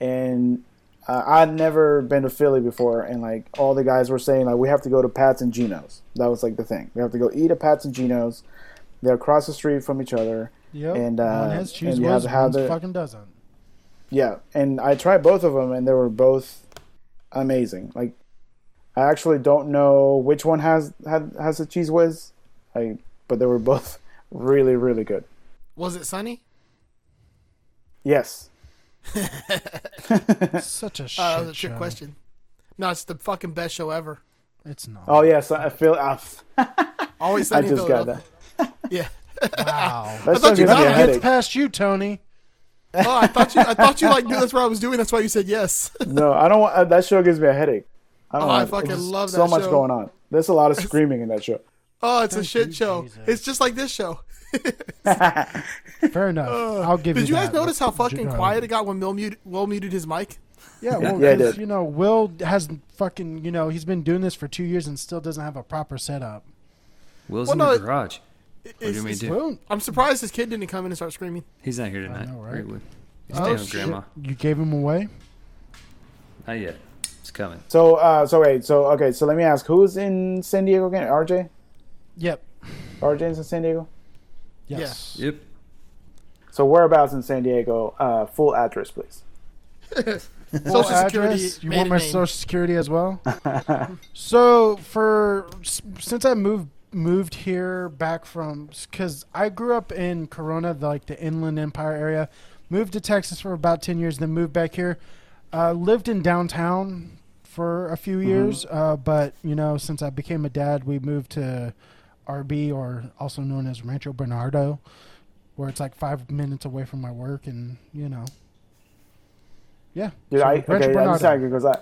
and uh, I'd never been to Philly before, and like all the guys were saying like we have to go to Pat's and Geno's. That was like the thing. We have to go eat at Pat's and Geno's. They're across the street from each other, Yep. And, uh, one has choose and you have was, to have one the- fucking doesn't. Yeah, and I tried both of them, and they were both amazing. Like, I actually don't know which one has had has the Cheez Whiz, I but they were both really really good. Was it sunny? Yes. Such a shit Uh, that was a trick show. question. No, it's the fucking best show ever. It's not. Oh yes, I feel. I, Always I sunny in just got that. Yeah. Wow. That thought show you gives me got a it. Gets past you, Tony. Oh, I thought you. I thought you like knew that's what I was doing. That's why you said yes. No, I don't. want uh, That show gives me a headache. I don't Oh, I want- fucking there's love So that much show. going on. There's a lot of screaming in that show. Oh, it's a shit you, show. Jesus. It's just like this show. Fair enough. I'll give you Did you guys that. notice how fucking quiet it got when Will muted, Will muted his mic? Yeah, well, Yeah, I 'cause, did. you know, Will has fucking, you know, he's been doing this for two years and still doesn't have a proper setup. Will's Well, in no, the it- garage. What do you mean it's- do? Will, I'm surprised his kid didn't come in and start screaming. He's not here tonight. know, right? Greatwood. He's Oh, staying with grandma. you gave him away? Not yet. It's coming. So, uh, so wait, so okay, so let me ask, who's in San Diego again? RJ? Yep. RJ's in San Diego. Yes. Yep. So whereabouts in San Diego? Uh, full address, please. Social Security address? You want my name. social security as well? so for since I moved moved here back from because I grew up in Corona, the, like the Inland Empire area. Moved to Texas for about ten years, then moved back here. Uh, lived in downtown for a few years, uh, but you know, since I became a dad, we moved to RB, or also known as Rancho Bernardo, where it's like five minutes away from my work, and you know, yeah. Dude, So, I Rancho okay, Bernardo. decided because I,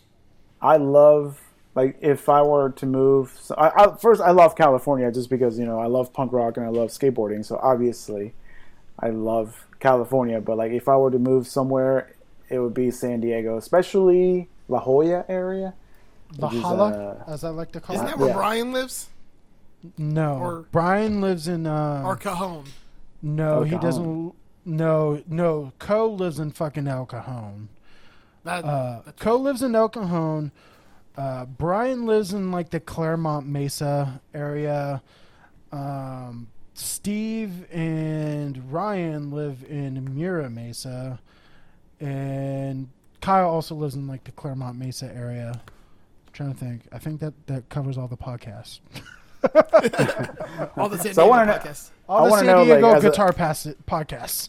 I love like if I were to move. So I, I, first, I love California just because you know I love punk rock and I love skateboarding. So obviously, I love California. But like if I were to move somewhere, it would be San Diego, especially La Jolla area. The which is, Holla, uh, as I like to call Isn't it. that where Yeah. Brian lives? No, or- Brian lives in. Uh, Or Cajon? no, El he Cajon. doesn't. No, no. Co lives in fucking El Cajon. That, Uh, Co lives in El Cajon. Uh, Brian lives in like the Clairemont Mesa area. Um, Steve and Ryan live in Mira Mesa, and Kyle also lives in like the Clairemont Mesa area. I'm trying to think. I think that that covers all the podcasts. all the San So I Diego wanna know- podcasts. All I the wanna San know, like, Diego as a- guitar pass- podcasts.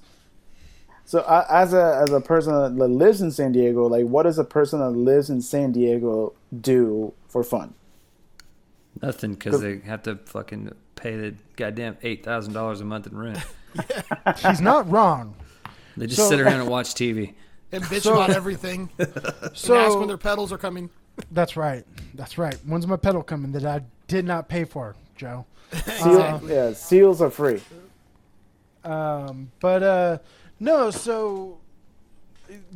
So uh, as a as a person that lives in San Diego, like what does a person that lives in San Diego do for fun? Nothing because they have to fucking pay the goddamn eight thousand dollars a month in rent. He's not wrong. They just So- sit around and watch TV. And bitch So- about everything. So and ask when their pedals are coming. that's right. That's right. When's my pedal coming that I did not pay for, Joe? Seal, Uh, yeah, seals are free. Um, but uh, no. So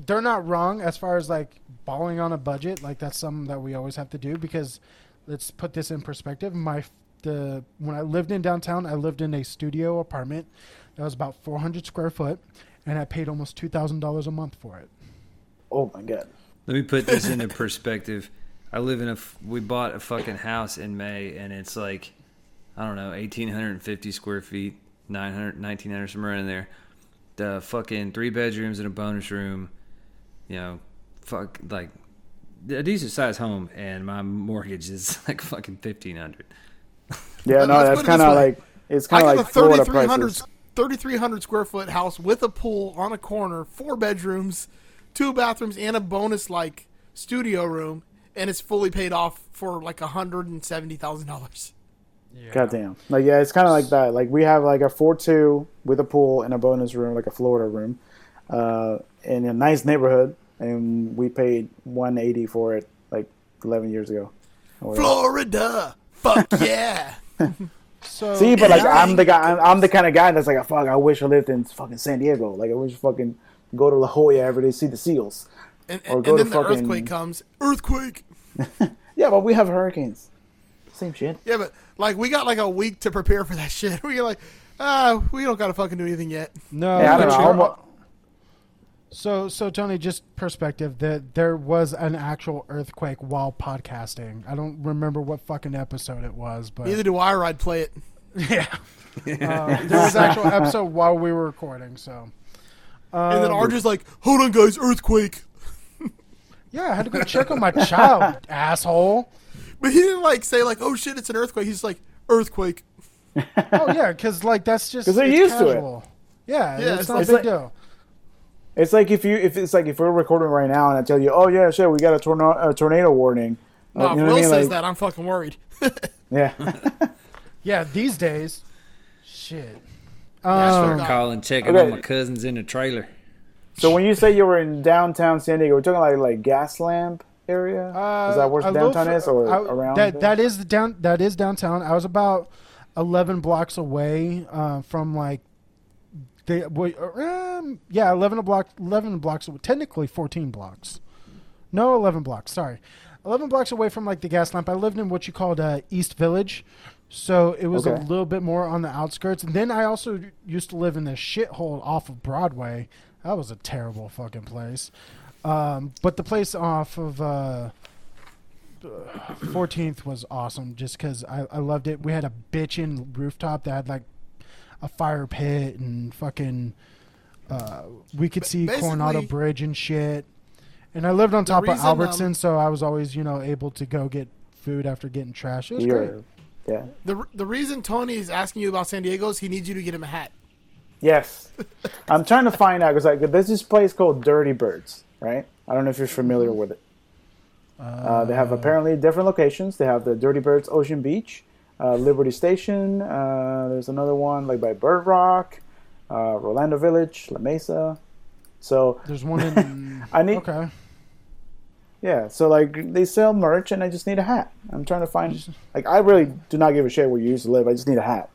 they're not wrong as far as like balling on a budget. Like that's something that we always have to do because let's put this in perspective. My the when I lived in downtown, I lived in a studio apartment that was about 400 square foot, and I paid almost two thousand dollars a month for it. Oh my god. Let me put this into perspective. I live in a. We bought a fucking house in May, and it's like, I don't know, eighteen hundred and fifty square feet, 900, 1900, somewhere in there. The fucking three bedrooms and a bonus room. You know, fuck like a decent sized home, and my mortgage is like fucking fifteen hundred. Yeah, no, that's kind of like it's kind of like a Florida 3,300 prices. 3,300 square foot house with a pool on a corner, four bedrooms, two bathrooms, and a bonus like studio room, and it's fully paid off for like a hundred and seventy thousand dollars. Goddamn. Like yeah, it's kind of like that. Like we have like a four two with a pool and a bonus room, like a Florida room, uh, in a nice neighborhood, and we paid one eighty for it like eleven years ago. Or. Florida, fuck yeah! So See, but like I'm the guy. I'm, I'm the kind of guy that's like, fuck. I wish I lived in fucking San Diego. Like I wish fucking go to La Jolla every day, see the seals. And, Or go and to then the fucking- earthquake comes. Earthquake. Yeah, but we have hurricanes. Same shit. Yeah, but like we got like a week to prepare for that shit. We like, ah, we don't gotta fucking do anything yet. no, Yeah, I don't know. you're- So, so Tony, just perspective that there was an actual earthquake while podcasting. I don't remember what fucking episode it was, but Neither do I. Or I'd play it. Yeah. Uh, there was actual episode while we were recording, so. And then Um, Arjun's like, "Hold on, guys, earthquake." Yeah, I had to go check on my child, asshole. But he didn't like say like, "Oh shit, it's an earthquake." He's like, "Earthquake." Oh yeah, because like that's just 'Cause they're it's used to it. Yeah, Yeah, it's, it's not like- a big like- deal. It's like if you if it's like if we're recording right now and I tell you, oh yeah, shit, we got a tornado a tornado warning. No, Like, you know Will what I mean? says Like, that, I'm fucking worried. Yeah. Yeah, these days, shit. That's Um, fair. God. Calling, checking Okay. on my cousins in the trailer. so when you say you were in downtown San Diego, we're talking like like gas lamp area. is that where Uh, downtown fur- is or I- around? That there? that is the down. That is downtown. I was about eleven blocks away uh, from like the wait, um, yeah, eleven block, eleven blocks. Technically, fourteen blocks. No, eleven blocks. Sorry, eleven blocks away from like the gas lamp. I lived in what you called uh, East Village, so it was a little bit more on the outskirts. And then I also used to live in this shithole off of Broadway. That was a terrible fucking place. Um, but the place off of uh, 14th was awesome just because I, I loved it. We had a bitchin' rooftop that had like a fire pit and fucking. Uh, we could see Coronado Bridge and shit. And I lived on top reason, of Albertson, um, so I was always, you know, able to go get food after getting trash. It was great. Yeah. The the reason Tony is asking you about San Diego is he needs you to get him a hat. Yes. I'm trying to find out because like there's this place called Dirty Birds, right? I don't know if you're familiar with it. Uh, they have apparently different locations. They have the Dirty Birds Ocean Beach, uh, Liberty Station. Uh, there's another one like by Bird Rock, uh, Rolando Village, La Mesa. So There's one in. I need okay. yeah. So like they sell merch, and I just need a hat. I'm trying to find like I really do not give a shit where you used to live. I just need a hat.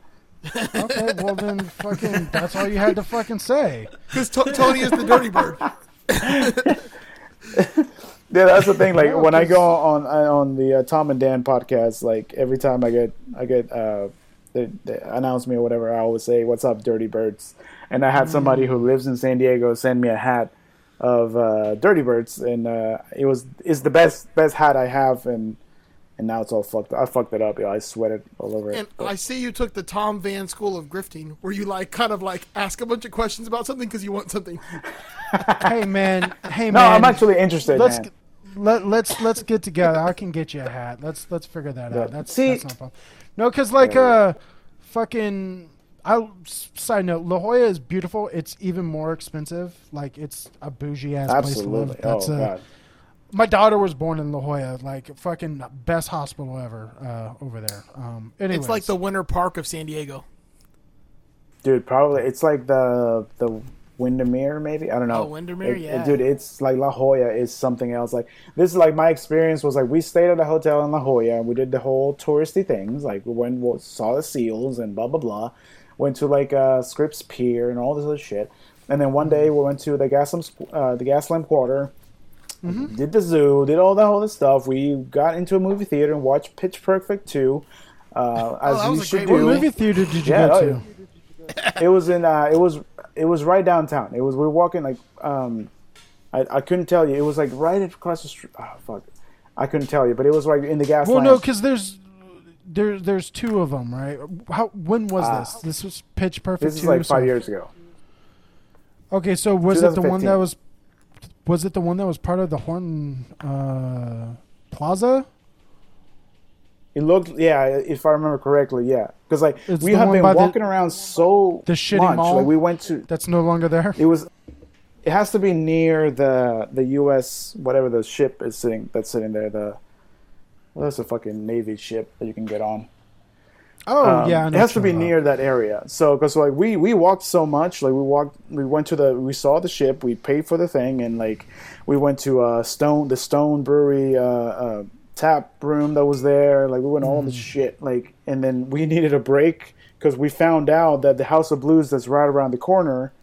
Okay, well then, fucking, that's all you had to fucking say. Because Tony is the dirty bird. Yeah, that's the thing. Like when I go on on the uh, Tom and Dan podcast, like every time I get I get uh, they, they announce me or whatever, I always say, "What's up, Dirty Birds?" And I had somebody who lives in San Diego send me a hat of uh, Dirty Birds, and uh, it was it's the best best hat I have, and and now it's all fucked. I fucked it up. Yeah, I sweated all over it. And I see you took the Tom Van School of Grifting, where you like kind of like ask a bunch of questions about something because you want something. Hey man, hey no, man. I'm actually interested. let's man. get, let let's let's get together. I can get you a hat. Let's let's figure that Yeah. out. That's See- that's no problem. No, because like Yeah, yeah. uh, fucking. I side note, La Jolla is beautiful. It's even more expensive. Like it's a bougie ass place to Absolutely. live. That's oh a, god. My daughter was born in La Jolla. Like fucking best hospital ever uh, over there. Um, anyways, It's like the Winter Park of San Diego. Dude, probably it's like the the Windermere, maybe I don't know. Oh, Windermere, It- it- yeah. dude, it's like La Jolla is something else. Like this is like my experience was like we stayed at a hotel in La Jolla and we did the whole touristy things. Like we went we saw the seals and blah blah blah. Went to like uh, Scripps Pier and all this other shit. And then one day we went to the Gaslamp uh, the Gaslamp Quarter. Mm-hmm. Did the zoo, did all that whole this stuff. We got into a movie theater and watched Pitch Perfect 2. Uh, as Oh, you should great what do movie. movie theater did you Yeah, go oh, to? it was in uh it was it was right downtown it was we were walking like um i, I couldn't tell you it was like right across the street oh fuck i couldn't tell you but it was like in the gas Well, line no, because there's there there's two of them, right? How when was Ah. this? This was Pitch Perfect. this is 2, like so- five years ago Okay, so was it the one that was was it the one that was part of the Horton uh, Plaza? it looked yeah if i remember correctly yeah because like It's we have been by the- walking around so the shitty much mall? like we went to That's no longer there. it was it has to be near the the us whatever the ship is sitting that's sitting there the well, that's a fucking navy ship that you can get on Oh Um, yeah, it has to be you're near that area. So because like we we walked so much, like we walked, we went to the, we saw the ship, we paid for the thing, and like we went to uh Stone, the Stone Brewery uh, uh tap room that was there. Like we went all the shit, like, and then we needed a break because we found out that the House of Blues that's right around the corner,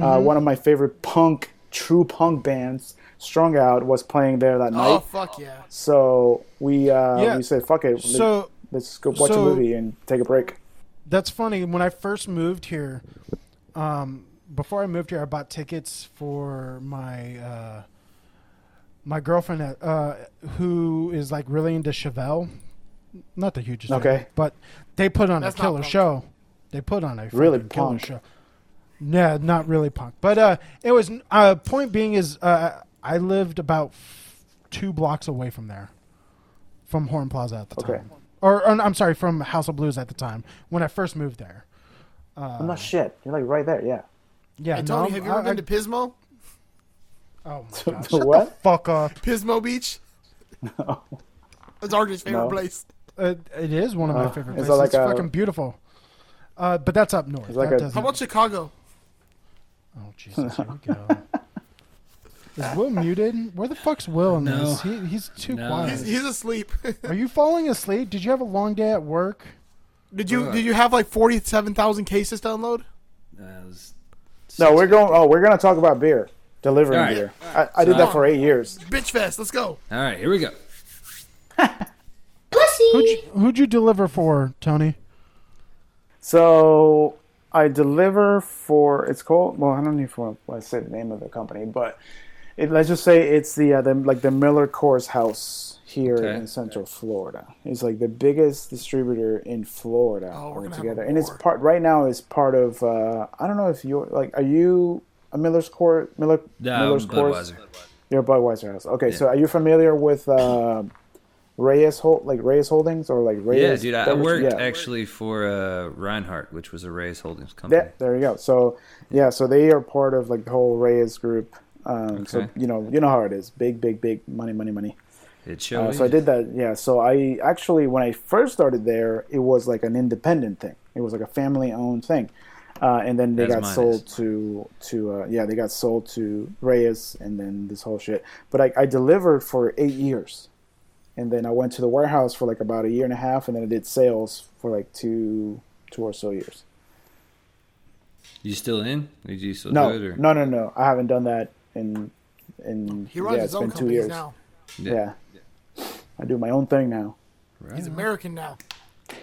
uh, Mm-hmm. one of my favorite punk, true punk bands, Strung Out, was playing there that night Oh fuck yeah! So we uh Yeah. we said, fuck it, So let's go watch so- a movie and take a break. that's funny. When I first moved here, um, before I moved here, I bought tickets for my uh, my girlfriend, uh, who is like really into Chevelle. not the hugest. fan, Okay. but they put on That's a killer show. They put on a Really fucking killer punk. show. Yeah, not really punk, but uh, it was. Uh, point being is, uh, I lived about f- two blocks away from there, from Horn Plaza at the Okay. time, or, or I'm sorry, from House of Blues at the time when I first moved there. Oh, no shit. You're like right there. Yeah. Yeah, Hey, Tony, I'm- have you ever I- been to Pismo? Oh my god! Shut what? the fuck up! Pismo Beach? No. It's Arjun's favorite No. place. It, it is one of my Uh, favorite places. that like it's a- fucking beautiful. Uh, but that's up north. Like That a- How about Chicago? Oh Jesus! Here we go. Is Will muted? Where the fuck's Will in No. this? He, he's too No. quiet. He's, he's asleep. Are you falling asleep? Did you have a long day at work? did you Bruh. did you have like forty seven thousand cases download? Uh, it was No, we're going. Oh, we're gonna talk about beer, delivering All right. beer. I, I did that for eight years. Bitch fest. Let's go. all right. Here we go. Who'd you, who'd you deliver for, Tony? So I deliver for. It's called. Well, I don't even want to say the name of the company, but it, let's just say it's the, uh, the like the Miller Coors House here Okay. in Central Florida. It's like the biggest distributor in Florida Oh, we're gonna have altogether, and it's part right now. is part of. Uh, I don't know if you're like. Are you a Miller's Coors? Miller No, Miller's Coors. Budweiser. You're a Budweiser house. Okay, so are you familiar with uh, Reyes Hol- like Reyes Holdings or like Reyes. Yeah, dude. I, I worked Yeah. actually for uh, Reinhart, which was a Reyes Holdings company. Yeah, there you go. So yeah, so they are part of like the whole Reyes group. Um, So you know, you know how it is. Big, big, big money, money, money. It Uh, so I did that. Yeah. So I actually, when I first started there, it was like an independent thing. It was like a family-owned thing. Uh, and then they got mine sold to to uh, yeah they got sold to Reyes and then this whole shit. But I, I delivered for eight years, and then I went to the warehouse for like about a year and a half, and then I did sales for like two two or so years. You still in? Did you still No, do it? Or? no, no, no. I haven't done that in in He runs yeah, his it's own been two years. now. Yeah. I do my own thing now. He's American now.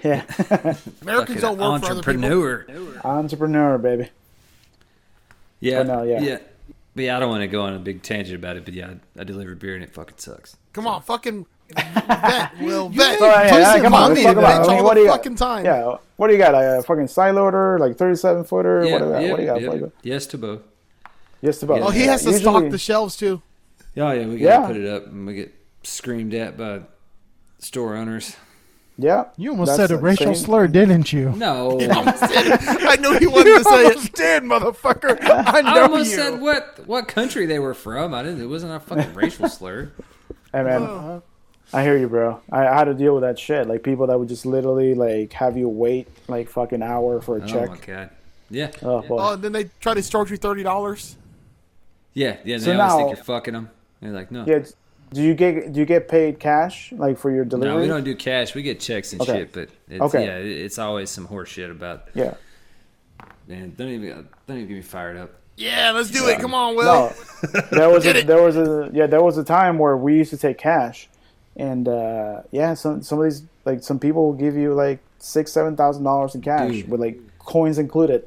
Yeah, Americans don't work for other people. entrepreneur. entrepreneur, baby. Yeah, no, yeah. yeah. But yeah, I don't want to go on a big tangent about it. But yeah, I, I deliver beer and it fucking sucks. Come on, fucking vet, Will vet. So, yeah, yeah, come on, let's talk about. bitch I mean, all what the do you got? fucking time. Yeah, what do you got? A fucking side loader, like thirty-seven footer. Yeah, what, do you got? yeah, what do you got? yeah. What do you got? Yes to both. Just about. Yeah. Oh, he has to Usually- stock the shelves too. Yeah, yeah, we gotta Yeah. put it up and we get screamed at by store owners. Yeah, You almost said a racial same- slur, didn't you? No, I knew he wanted to say it. almost did, motherfucker. I know I almost you. said what what country they were from. I didn't. It wasn't a fucking racial slur. Hey man, oh, I hear you, bro. I, I had to deal with that shit. Like people that would just literally like have you wait like fucking hour for a Oh check. my god. Yeah, Oh boy. Oh, and then they try to charge you thirty dollars. Yeah, yeah. They So always now- think you're fucking them. They're like, no, yeah. Do you get do you get paid cash like for your delivery? no, we don't do cash. We get checks and Okay. shit. But it's, Okay. yeah, it's always some horse shit about. Yeah. Man, don't even don't even get me fired up. Yeah, let's do it. Come on, Will. No, there was a, it. there was a yeah there was a time where we used to take cash, and uh, yeah some some of these like some people will give you like six seven thousand dollars in cash Dude. with like coins included.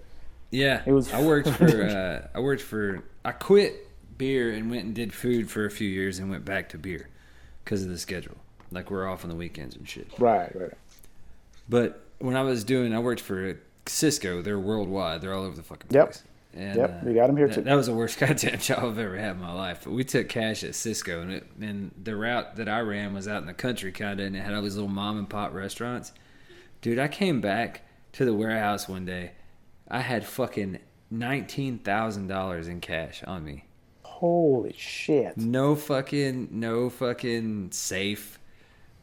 Yeah, It was- I worked for. Uh, I worked for. I quit beer and went and did food for a few years and went back to beer because of the schedule. Like we're off on the weekends and shit. Right, right. But when I was doing, I worked for Sysco. They're worldwide. They're all over the fucking Yep. place. And, Yep, uh, we got 'em here that, too. That was the worst goddamn job I've ever had in my life. But we took cash at Sysco, and, it, and the route that I ran was out in the country, kind of, and it had all these little mom and pop restaurants. Dude, I came back to the warehouse one day. I had fucking nineteen thousand dollars in cash on me. Holy shit! No fucking, no fucking safe.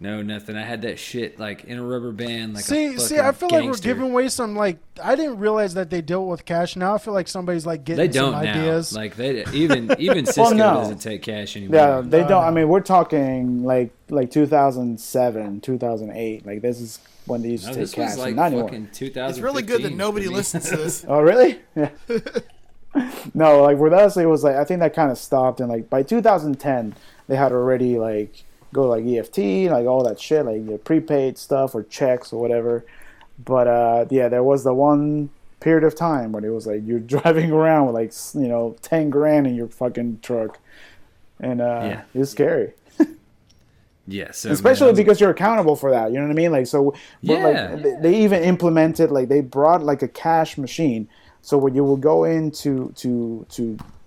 No nothing. I had that shit like in a rubber band. Like a see, see, I feel like we're giving away some like I didn't realize that they dealt with cash. Now I feel like somebody's like getting They don't some now. ideas. Like they even even Sysco no. doesn't take cash anymore. Yeah, they No, don't. no. I uh-huh. mean, we're talking like like 2007, 2008. Like this is when they used No, to take cash. was like Not anymore. fucking It's really good that nobody listens to this. Oh, really? Yeah. no, like with us, it was like I think that kind of stopped, and like by 2010, they had already like go like EFT, like all that shit, like the prepaid stuff or checks or whatever. But uh, yeah, there was the one period of time when it was like you're driving around with like you know 10 grand in your fucking truck, and uh, Yeah. it was scary. Yeah, so especially because you're accountable for that. You know what I mean? Like so, Yeah. like they, they even implemented like they brought like a cash machine. So when you will go in to to to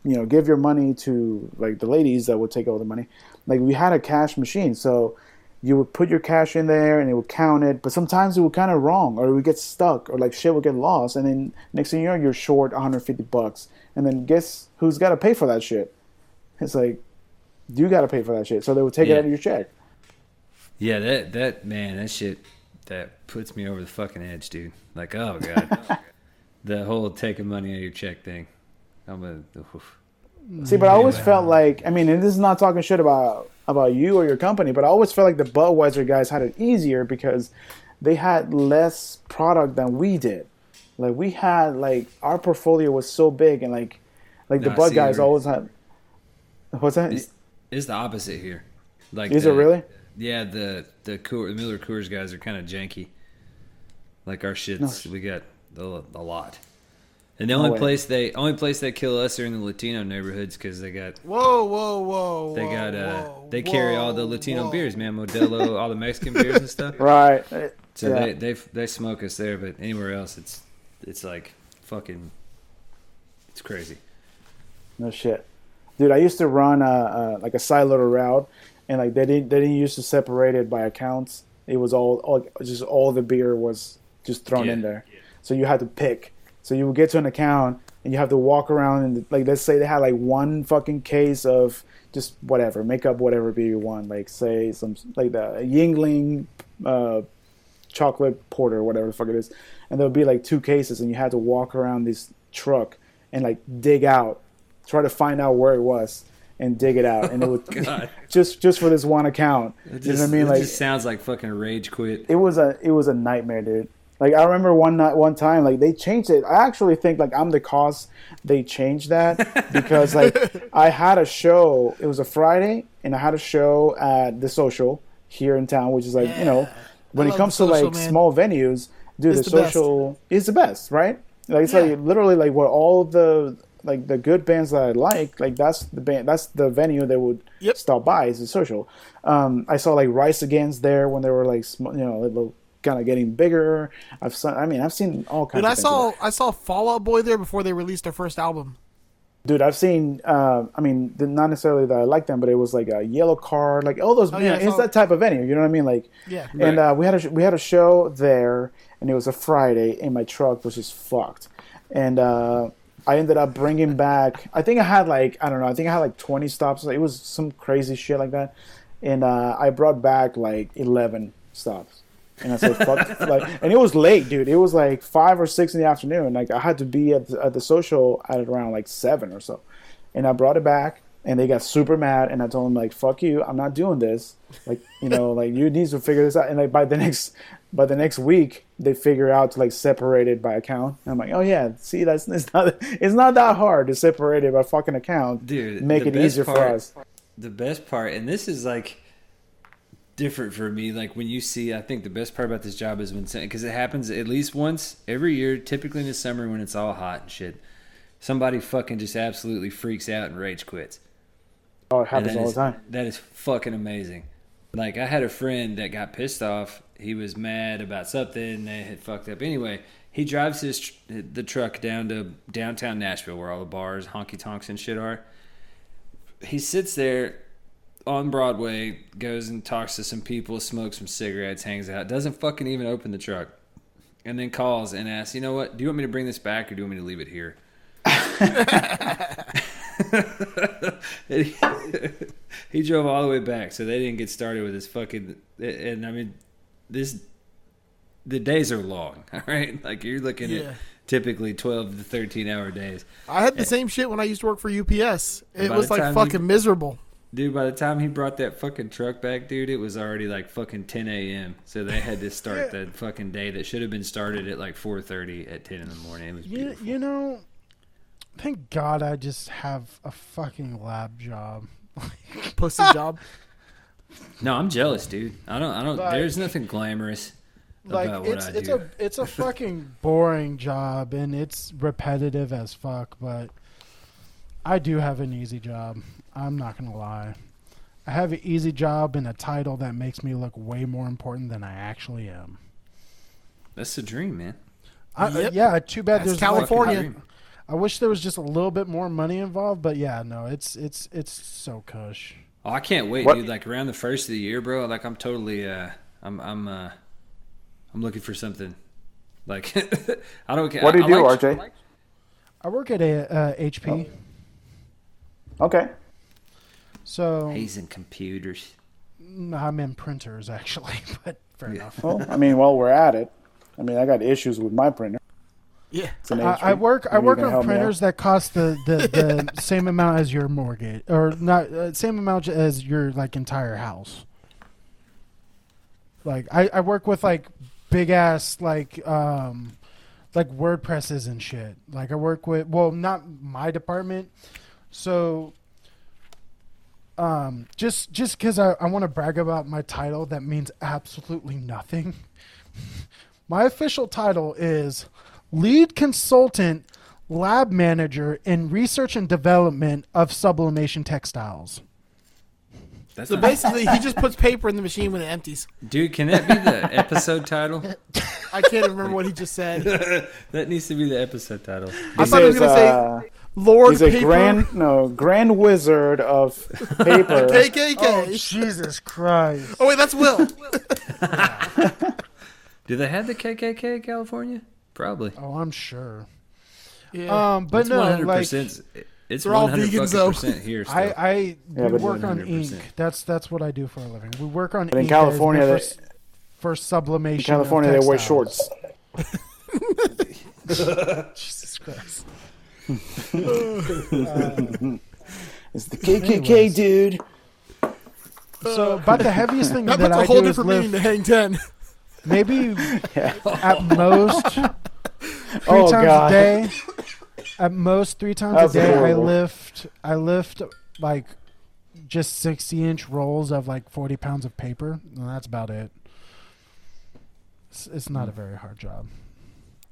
you know give your money to like the ladies that would take all the money, like we had a cash machine. So you would put your cash in there and it would count it, but sometimes it would kind of wrong or it would get stuck or like shit would get lost, and then next thing you know you're short 150 bucks, and then guess who's got to pay for that shit? It's like you got to pay for that shit, so they would take it out of your check. Yeah, that that man, that shit that puts me over the fucking edge, dude. Like, oh god, the whole taking money out of your check thing. I'm a oof. See, but I always felt like I mean, and this is not talking shit about about you or your company, but I always felt like the Budweiser guys had it easier because they had less product than we did. Like we had like our portfolio was so big and like like the Nah, Bud guys always had. What's that? It's, it's the opposite here. Like, Is the, it really? Yeah, the the Coor, the Miller Coors guys are kind of janky. Like our shits, we got a, a lot. And the only way. place they only place they kill us are in the Latino neighborhoods because they got Whoa, whoa, whoa. they whoa, got uh whoa, they carry all the Latino whoa. beers, man, Modelo, all the Mexican beers and stuff. Right. So Yeah. they they they smoke us there, but anywhere else, it's it's like fucking, it's crazy. No shit, dude. I used to run a, a like a siloed route, and like they didn't they didn't used to separate it by accounts. It was all, all just all the beer was just thrown in Yeah. there, so you had to pick. So you would get to an account and you have to walk around and like let's say they had like one fucking case of just whatever, make up whatever beer you want. Like say some like the Yuengling uh, chocolate porter or whatever the fuck it is, and there'll be like two cases, and you had to walk around this truck and like dig out, try to find out where it was, and dig it out, and it would God. just just for this one account. It you know what I mean? it Like just sounds like fucking rage quit. it was a it was a nightmare, dude. Like I remember one night, one time, like they changed it. I actually think like I'm the cause they changed that because like I had a show. It was a Friday, and I had a show at the social here in town, which is like you know when it comes The to like man. small venues, dude, It's the, the social is the best, right? Like it's Yeah. like literally like where all the like the good bands that I like, like that's the band, that's the venue they would Yep. stop by. Is the social. Um, I saw like Rise Against there when they were like sm- you know little kind of getting bigger. I've seen, I mean I've seen all kinds. Dude, I saw there. I saw Fall Out Boy there before they released their first album. dude. I've seen. Uh, I mean, the- not necessarily that I like them, but it was like a Yellowcard, like all those. Oh, yeah, it's that type of venue. You know what I mean? Like, Yeah. and uh, we had a we had a show there, and it was a Friday, and my truck was just fucked, and uh, I ended up bringing back. I think I had like I don't know. I think I had like twenty stops. It was some crazy shit like that, and uh, I brought back like eleven stops. And I said, "Fuck!" like, and it was late, dude. It was like five or six in the afternoon. Like I had to be at the, at the social at around like seven or so, and I brought it back, and they got super mad. And I told them like, "Fuck you! I'm not doing this. Like, you know, like you need to figure this out." And like by the next by the next week, they figure out to like separate it by account. And I'm like, "Oh yeah, see, that's it's not it's not that hard to separate it by fucking account. Dude, make it easier for us." the best part, and this is like different for me. Like when you see, I think the best part about this job is when because it happens at least once every year, typically in the summer when it's all hot and shit. Somebody fucking just absolutely freaks out and rage quits. Oh, it happens all is- the time. That is fucking amazing. Like I had a friend that got pissed off. He was mad about something. They had fucked up. Anyway, he drives his tr- the truck down to downtown Nashville, where all the bars, honky tonks, and shit are. He sits there on Broadway, goes and talks to some people, smokes some cigarettes, hangs out. Doesn't fucking even open the truck, and then calls and asks, "You know what? Do you want me to bring this back, or do you want me to leave it here?" He, he drove all the way back, so they didn't get started with his fucking. And I mean, this the days are long. All right, like you're looking Yeah. at typically twelve to thirteen hour days. I had the eh. same shit when I used to work for UPS. It was like fucking you- miserable. Dude, by the time he brought that fucking truck back, dude, it was already like fucking 10 a.m. So they had to start the fucking day that should have been started at like 4:30 at 10 in the morning. It was You, beautiful. you know, thank God I just have a fucking lab job. Pussy job. No, I'm jealous, dude. I don't. I don't. Like- there's nothing glamorous Like about what it's I it's do. a it's a fucking boring job and it's repetitive as fuck, but I do have an easy job. I'm not gonna lie. I have an easy job and a title that makes me look way more important than I actually am. That's the dream, man. I, Yep. yeah, too bad That's there's California. Like, I, I wish there was just a little bit more money involved, but yeah, no, it's it's it's so cush. Oh, I can't wait, What- dude. Like around the first of the year, bro. Like I'm totally, uh, I'm, I'm, uh, I'm looking for something. Like I don't care. What do you I do, like- RJ? I work at a uh, HP, Okay. So He's in computers. I'm in printers actually, but fair enough. Well, I mean, while we're at it, I mean, I got issues with my printer. Yeah. It's an I, I work. I Maybe you work on help me out. printers that cost the, the, the same amount as your mortgage, or not uh, same amount as your like entire house. Like I, I work with like big ass like um like WordPresses and shit. Like I work with well not my department, so um just just because I, I want to brag about my title that means absolutely nothing. My official title is Lead Consultant Lab Manager in Research and Development of Sublimation Textiles. That's So not- basically, he just puts paper in the machine when it empties. dude. Can that be the episode title? I can't remember what he just said. That needs to be the episode title. I thought he was gonna say uh, Lord he's a Paper grand no grand wizard of paper. KKK. Oh, Jesus Christ. Oh wait, that's Will. Do they have the KKK in California? Probably. Oh, I'm sure. Yeah. Um, but it's no, 100%. like it's They're all vegans, fucking though. here. Still. I, I we but work on 100%. ink. That's that's what I do for a living. We work on But in ink California, for, they- s- for sublimation. In California, they wear shorts. Jesus Christ. It's the KKK, Anyways. dude. So, about the heaviest thing that that, puts a I whole do is different meaning lift to Hang Ten. maybe at most three Oh, times God. a day. At most three times That's a day, I lift. I lift like just sixty inch rolls of like forty pounds of paper, and that's about it. It's, it's not a very hard job.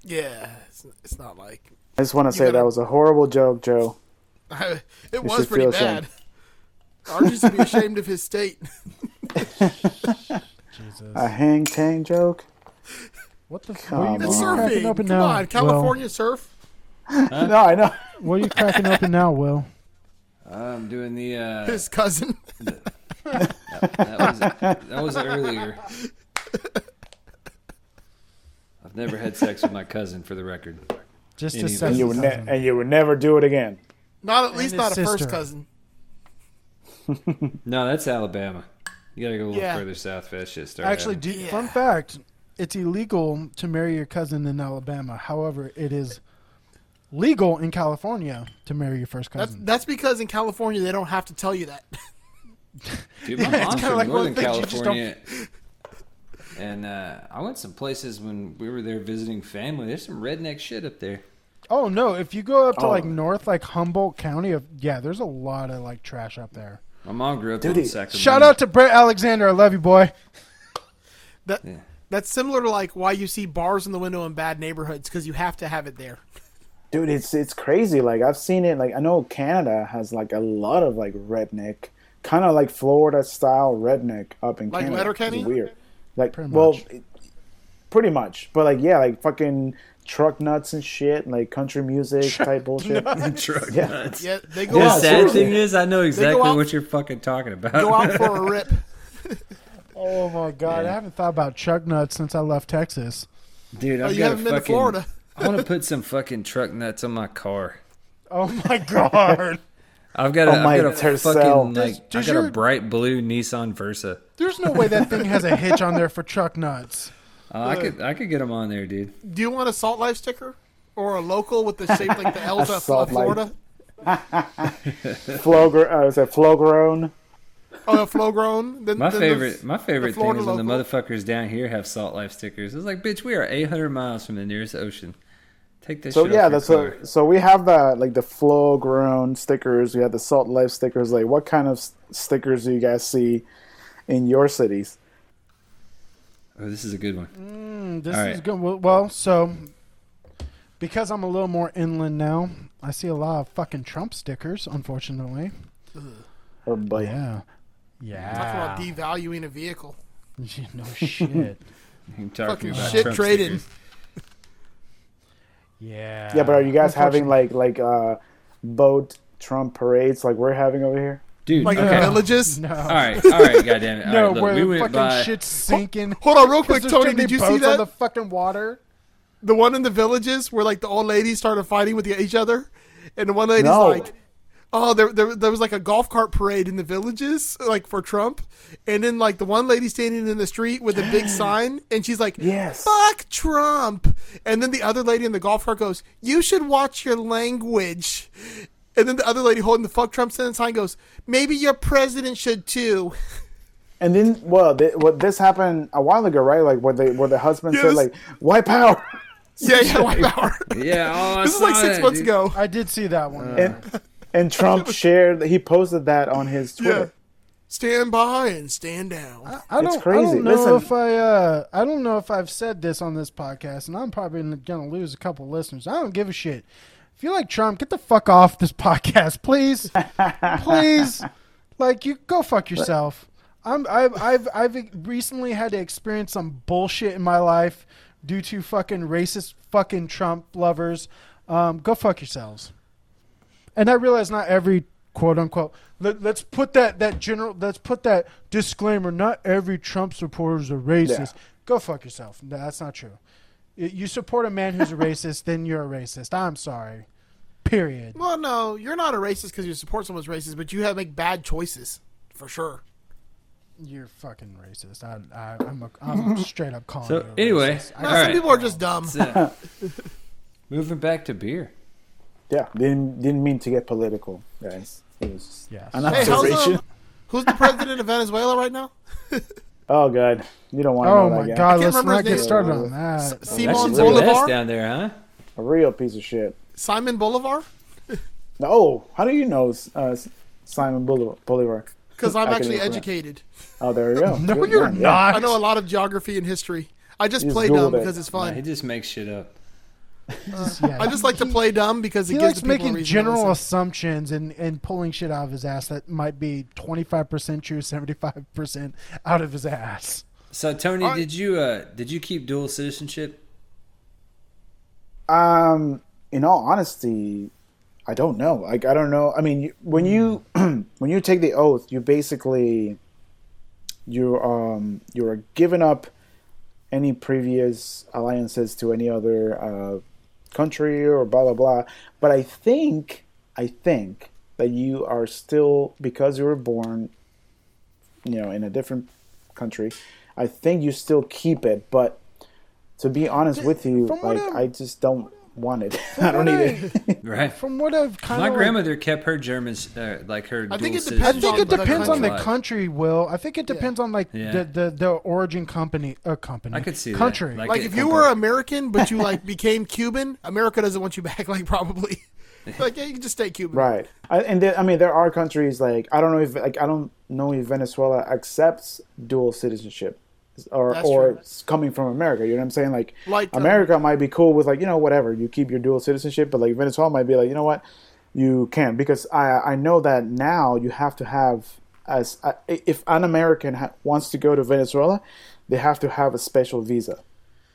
Yeah, it's, it's not like I just want to say gotta- that was a horrible joke, Joe. I, it You was should pretty feel bad. Archie should be ashamed of his state. Jesus, A hang tang joke. what the? What Come are you, It's what are you surfing. open Come now? on, California surf. No, I know. What are you cracking open now, Will? I'm doing the. Uh, His cousin. that was that was earlier. I've never had sex with my cousin, for the record. Just Any to say And you would ne- and you would never do it again. Not at least his not a first cousin. No, that's Alabama. You gotta go a little Yeah. further south for that shit started. Actually, do, Yeah. fun fact: it's illegal to marry your cousin in Alabama. However, it is legal in California to marry your first That's cousin. that's because in California they don't have to tell you that. Dude, my It's mom's kinda from like one Northern of the things you just California. And uh, I went some places when we were there visiting family. There's some redneck shit up there. Oh no! If you go up to Oh. like north, like Humboldt County, of yeah, there's a lot of like trash up there. My mom grew up Dude, in he- Sacramento. Shout out to Brett Alexander. I love you, boy. That Yeah. that's similar to like why you see bars in the window in bad neighborhoods because you have to have it there. Dude, it's it's crazy. Like I've seen it. Like I know Canada has like a lot of like redneck, kind of like Florida style redneck up in Like Canada. Letterkenny? It's weird. Like Pretty well, it- pretty much. But like yeah, like fucking truck nuts and shit, like country music type bullshit. Truck Yeah. nuts. Yeah, they go The out sad seriously. thing is, I know exactly out- what you're fucking talking about. go out for a rip. Oh my god, Yeah. I haven't thought about truck nuts since I left Texas. Dude, Oh, I've you got haven't a been to fucking. Florida. I want to put some fucking truck nuts on my car. Oh my god. I've got a, Oh, my I've got a Tercel. fucking Does- like, I got your- a bright blue Nissan Versa. There's no way that thing has a hitch on there for truck nuts. Uh, I could, I could get them on there, dude. Do you want a Salt Life sticker or a local with the shape like the L's of Salt Life. Florida? Flogr, uh, is it Flogrone? Oh, a flow grown. Then, My then favorite, there's my favorite thing is when the motherfuckers down here have Salt Life stickers. It's like, bitch, we are 800 miles from the nearest ocean. Take this So shit yeah, off that's your what. So we have the like the flow grown stickers. We have the salt life stickers. Like, what kind of stickers do you guys see in your cities? Car. Oh, this is a good one. Mm, this All is right. good. Well, well, so because I'm a little more inland now, I see a lot of fucking Trump stickers. Unfortunately, Oh boy, yeah, Yeah. Talk about devaluing a vehicle. No shit. You talking Fucking about shit Trump trading. Yeah. Yeah, but are you guys having like like uh boat Trump parades like we're having over here? Dude. Like okay. the villages. No. All right, all right, goddamn it. All No, right, look, where we the went fucking by. shit's sinking. Hold on, real quick, Tony. Did you see boats on that? the fucking water? the one in the villages where like the old ladies started fighting with each other, and the one lady's No. like, "Oh, there, there, there was like a golf cart parade in the villages, like for Trump, and then like the one lady standing in the street with a big sign, and she's like, Yes. fuck Trump,' and then the other lady in the golf cart goes, "You should watch your language." And then the other lady holding the "fuck Trump" sign goes, "Maybe your president should too." And then, well, th- what this happened a while ago, right? Like where they where the husband Yes. said like white power, Yeah, yeah, white power. Yeah, oh, this is like six that, months dude. ago. I did see that one. and and Trump shared he posted that on his Yeah. Twitter. Stand by and stand down. I It's don't, I crazy. don't know Listen. if I, uh, I don't know if I've said this on this podcast, and I'm probably gonna lose a couple listeners. I don't give a shit. If you like Trump, get the fuck off this podcast, please, please. Like you, go fuck yourself. I'm, I've, I've, I've recently had to experience some bullshit in my life due to fucking racist fucking Trump lovers. Um, go fuck yourselves. And I realize not every quote unquote. Let, let's put that that general. Let's put that disclaimer. Not every Trump supporter is a racist. Yeah. Go fuck yourself. No, that's not true. Y- You support a man who's a racist, then you're a racist. I'm sorry. Period. Well, no, you're not a racist because you support someone's racist, but you have make bad choices for sure. You're fucking racist. I, I, I'm, a, I'm straight up calling. So you a anyway, No, All some right. people are just dumb. So, moving back to beer. Yeah, didn't didn't mean to get political, guys. It was just Yes. an Hey, how's, observation. um, who's the president of Venezuela right now? Oh god, you don't want to Oh know my that guy. god, let's not get started on that. That Simon shit's Bolivar? down there, huh? A real piece of shit. Simon Bolivar? Oh, how do you know uh, Simon Bolivar? Bolivar? Because I'm actually look it up. educated. Oh, there you go. No, Good, you're yeah, yeah. not. I know a lot of geography and history. I just You play just dumb Googled it. because it's Nah, he just makes shit up. Yeah, I just like to play dumb because it He gives likes the people a making general assumptions and, and pulling shit out of his ass that might be 25% true, 75% out of his ass. So Tony, All right. did you uh did you keep dual citizenship? Um, in all honesty, I don't know. Like, I don't know. I mean, when you when you take the oath, you basically you um you're giving up any previous alliances to any other uh, country or blah blah blah. But I think I think that you are still because you were born, you know, in a different country. I think you still keep it, but to be honest with you, like I just don't want it. I don't need it. Right. From what I've kind My of. grandmother kept her German, uh, like her. I think it depends I think on it the depends on the country, Will. I think it depends on like Yeah. the, the the origin company, uh, company. I could see that. country. Like- Like if you were American but you like became Cuban, America doesn't want you back. Like probably, like yeah, you can just stay Cuban. Right. I, and there, I mean, there are countries like I don't know if like I don't know if Venezuela accepts dual citizenship, or That's or true. coming from America. You know what I'm saying? Like, Like, um, America might be cool with like you know whatever you keep your dual citizenship, but like Venezuela might be like you know what you can't because I I know that now you have to have as uh, if an American ha- wants to go to Venezuela, they have to have a special visa.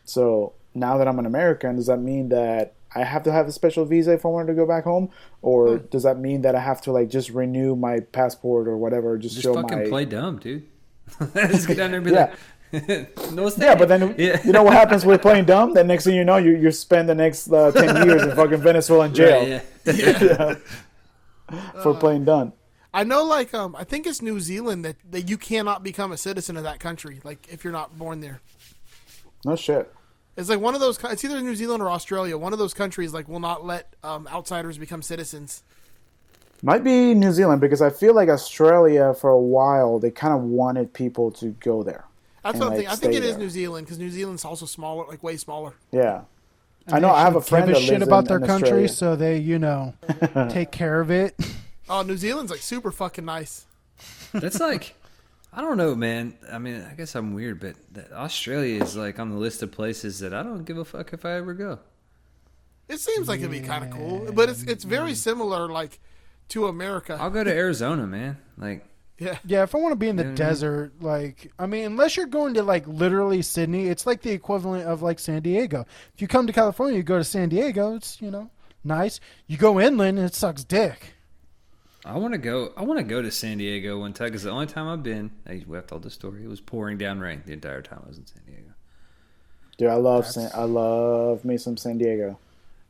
So now that I'm an American, does that mean that I have to have a special visa if I wanted to go back home, or Hmm. does that mean that I have to like just renew my passport or whatever, just, Just show fucking my play dumb, dude. just get down there and be Yeah. like, no, it's yeah? But then Yeah. you know what happens with playing dumb? Then next thing you know, you you spend the next uh, ten years in fucking Venezuela in jail Right, yeah. for playing dumb. I know, like, um, I think it's New Zealand that, that you cannot become a citizen of that country, like if you're not born there. No shit. It's like one of those. It's either New Zealand or Australia. One of those countries like will not let um, outsiders become citizens. Might be New Zealand because I feel like Australia for a while they kind of wanted people to go there. That's And, what I'm like, thinking. I think stay it is. New Zealand because New Zealand's also smaller, like way smaller. Yeah. I know I have a actually friend give that a shit about in, their in country, so they you know take care of it. Oh, New Zealand's like super fucking nice. That's like, I don't know, man. I mean, I guess I'm weird, but Australia is like on the list of places that I don't give a fuck if I ever go. It seems like it'd be kind of cool, but it's it's very similar, like to America. I'll go to Arizona, man. Like, Yeah. Yeah, if I want to be in the You know what I mean? desert, like I mean, unless you're going to like literally Sydney, it's like the equivalent of like San Diego. If you come to California, you go to San Diego, it's you know nice. You go inland, and it sucks dick. I want to go. I want to go to San Diego one time because the only time I've been, I we have told the story. It was pouring down rain the entire time I was in San Diego. Dude, I love San, I love me some San Diego.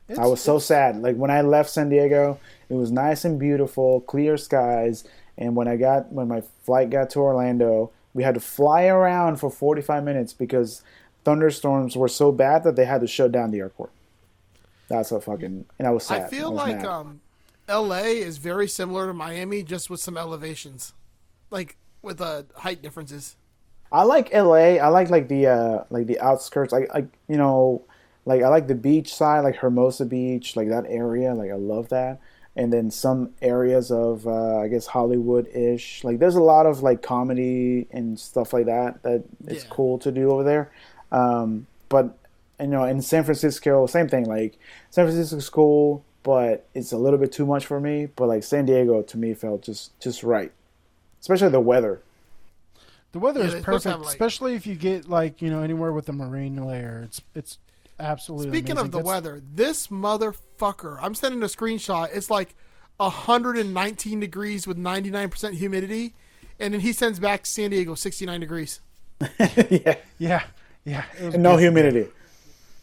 It's, I was so sad. Like when I left San Diego, it was nice and beautiful, clear skies. And when I got when my flight got to Orlando, we had to fly around for 45 minutes because thunderstorms were so bad that they had to shut down the airport. That's a fucking and I was sad. I feel was like mad. um, L.A. is very similar to Miami, just with some elevations, like with uh, height differences. I like LA. I like like the uh like the outskirts. Like like you know, like I like the beach side, like Hermosa Beach, like that area. Like I love that. And then some areas of uh, I guess Hollywood ish. Like there's a lot of like comedy and stuff like that that it's Yeah. cool to do over there. Um, but you know, in San Francisco, same thing. Like San Francisco's cool, but it's a little bit too much for me. But like San Diego to me felt just just right, especially the weather. the weather Yeah, is they're supposed to perfect, like- especially if you get like you know anywhere with a marine layer. It's it's absolutely. Speaking amazing. of the That's- weather, this motherfucker, I'm sending a screenshot. It's like 119 degrees with 99% humidity, and then he sends back San Diego 69 degrees, yeah, yeah, yeah. and no humidity.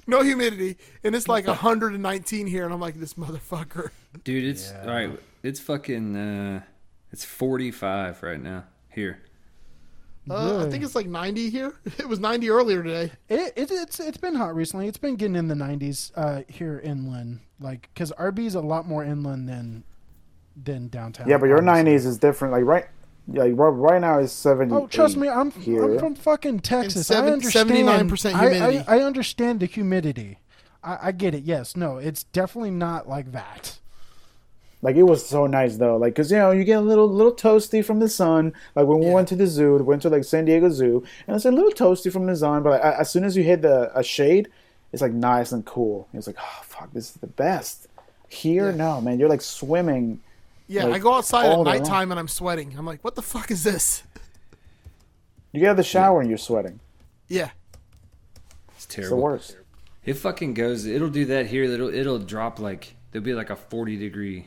no humidity, and it's like 119 here, and I'm like, this motherfucker. Dude, it's Yeah. all right. It's fucking. uh It's forty five right now here. Uh, I think it's like 90 here. It was 90 earlier today. It, it it's it's been hot recently. It's been getting in the 90s uh, here inland, like because RB is a lot more inland than than downtown. Yeah, but your obviously. nineties is different. Like right, like right, right now is seventy. Oh, trust me, I'm here. I'm from fucking Texas. seven- I understand. 79% I- humidity. I, I understand the humidity. I, I get it. Yes, no, it's definitely not like that. Like it was so nice though. Like because you know you get a little little toasty from the sun. Like when we went to the zoo, we went to like San Diego Zoo, and it's a little toasty from the sun. But like, as soon as you hit the a shade, it's like nice and cool. It's like oh fuck, this is the best. Here, Yeah. no man, you're like swimming. Yeah, Like, I go outside at all day long. nighttime and I'm sweating. I'm like, what the fuck is this? You get out of the shower and you're sweating. Yeah. It's It's the terrible. worst. It fucking goes. It'll do that here. It'll it'll drop like there'll be like a forty degree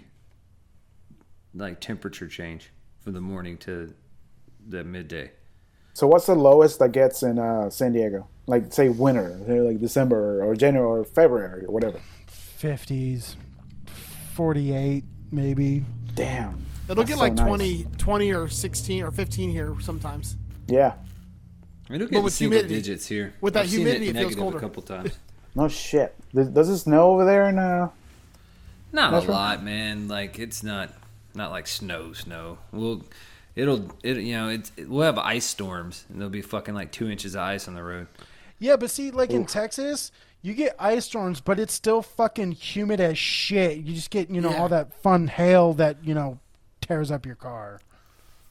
like temperature change from the morning to the midday. So what's the lowest that gets in uh, San Diego? Like say winter, like December or January or February or whatever. 50s, 48 maybe. Damn. It'll That's get so like nice. 20, 20 or 16 or 15 here sometimes. Yeah. It'll But get with single humidity- digits here. with that I've seen humidity, it it feels negative colder. a couple times. No shit. Does, does it snow over there? In, uh, Not That's a right. lot, man. Like it's not not like snow, snow. We'll it'll it you know it's it, we'll have ice storms and there'll be fucking like two inches of ice on the road. Yeah, but see, like in Texas, you get ice storms, but it's still fucking humid as shit. You just get, you know, Yeah. all that fun hail that, you know, tears up your car.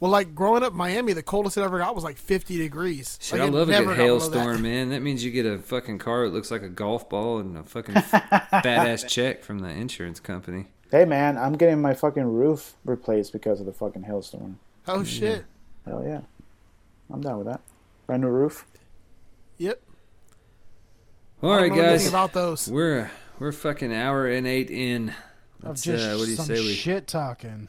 Well, like growing up in Miami, the coldest it ever got was like 50 degrees. Shit, Like, I love a never good hailstorm, man. That means you get a fucking car that looks like a golf ball and a fucking badass check from the insurance company. Hey man, I'm getting my fucking roof replaced because of the fucking hailstorm. Oh, shit. Hell yeah. I'm down with that. Brand new roof. Yep. All right, I right, don't know anything guys, about those. we're we're fucking hour and eight in. Of just uh, what do you some say we? shit talking.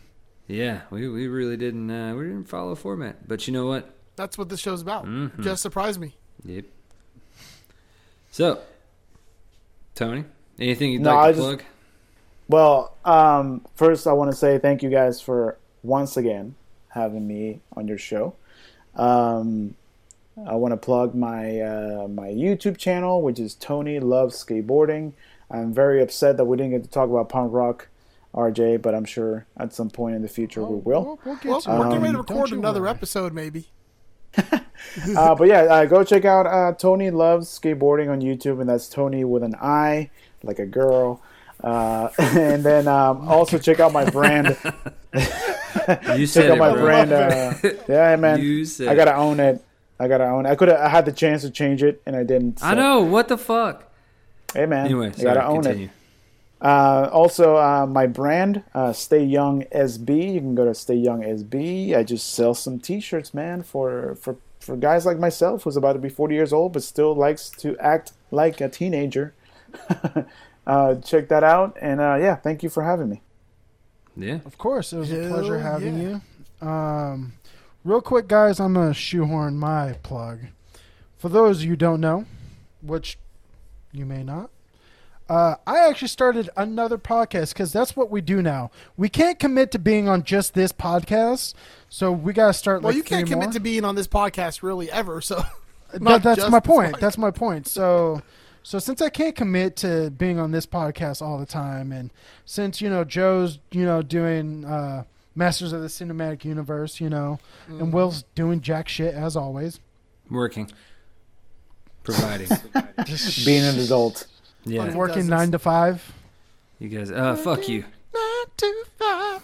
Yeah, we we really didn't uh, we didn't follow format, but you know what? That's what this show's about. Mhm. Just surprised me. Yep. So, Tony, anything you'd No, like I to just- plug? Well, um, first I want to say thank you guys for once again having me on your show. Um, I want to plug my uh, my YouTube channel, which is Tony Loves Skateboarding. I'm very upset that we didn't get to talk about punk rock, RJ, but I'm sure at some point in the future we will. We'll, we'll get Well, to we're it. getting ready to record another worry. episode, maybe. uh, but yeah, uh, go check out uh, Tony Loves Skateboarding on YouTube, and that's Tony with an I, like a girl. Uh, and then um, also check out my brand. You check said out it, my bro. brand. Uh, yeah, man. You said I gotta own it. I gotta own it. I could have. I had the chance to change it, and I didn't. I so- know what the fuck. Hey, man. Anyway, you sorry, gotta own continue. it. Uh, also, uh, my brand, uh, Stay Young SB. You can go to Stay Young SB. I just sell some T-shirts, man, for for for guys like myself who's about to be 40 years old but still likes to act like a teenager. Uh, check that out, and uh, yeah, thank you for having me. Yeah. Of course, it was a pleasure having yeah. you. Um, real quick, guys, I'm gonna shoehorn my plug. For those you don't know, which you may not, uh, I actually started another podcast because that's what we do now. We can't commit to being on just this podcast, so we gotta start. Well, like you can't three commit more. to being on this podcast really ever. So That- that's my point. podcast. That's my point. So, so since I can't commit to being on this podcast all the time, and since you know Joe's you know doing uh, Masters of the Cinematic Universe, you know, Mm. and Will's doing jack shit as always. Working. Providing. Just Being an adult. yeah. Fucking Working nine to five. You guys, uh, fuck you. nine to five.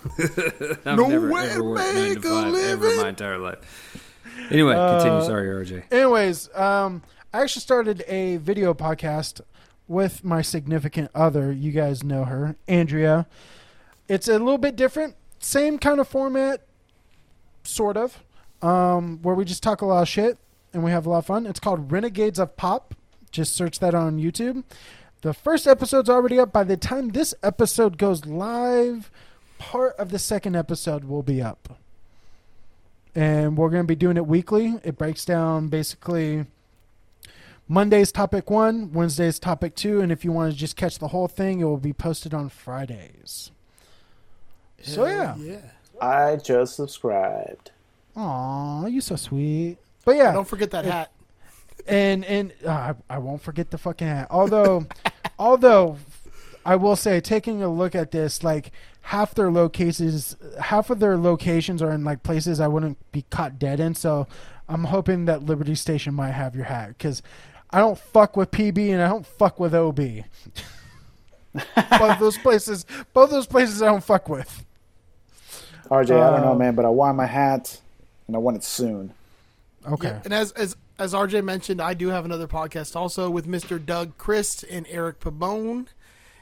I've No never way ever to worked nine to make a five ever in living. my entire life. Anyway, continue. Uh, Sorry, RJ. Anyways, um, I actually started a video podcast with my significant other. You guys know her, Andrea. It's a little bit different, same kind of format, sort of, um, where we just talk a lot of shit and we have a lot of fun. It's called Renegades of Pop. Just search that on YouTube. The first episode's already up. By the time this episode goes live, part of the second episode will be up and we're going to be doing it weekly. It breaks down basically Monday's topic one, Wednesday's topic two, and if you want to just catch the whole thing, it will be posted on Fridays. So yeah, yeah. I just subscribed. aw, you so sweet. But yeah, Don't forget that hat. and and uh, I, I won't forget the fucking hat. Although, although I will say, taking a look at this, like half their locations, half of their locations are in like places I wouldn't be caught dead in. So I'm hoping that Liberty Station might have your hat because I don't fuck with PB and I don't fuck with OB. both those places, both those places I don't fuck with. RJ, I don't know, Uh, man, but I want my hat, and I want it soon. Okay. Yeah, and as as as RJ mentioned, I do have another podcast also with Mr. Doug Christ and Eric Pabon,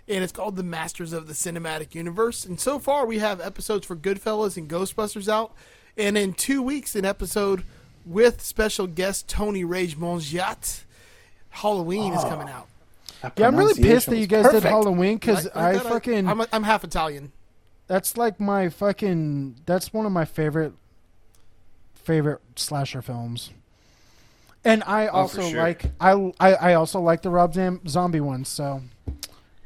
and it's called The Masters of the Cinematic Universe. And so far, we have episodes for Goodfellas and Ghostbusters out, and in two weeks, an episode with special guest Tony Rage Mongiat. Halloween is coming out. Yeah, I'm really pissed that you was guys did. Halloween because Like- like I, fucking I, am I'm half Italian. That's like my fucking. That's one of my favorite favorite slasher films. And I also sure. like I, I I also like the Rob Zam- Zombie ones. So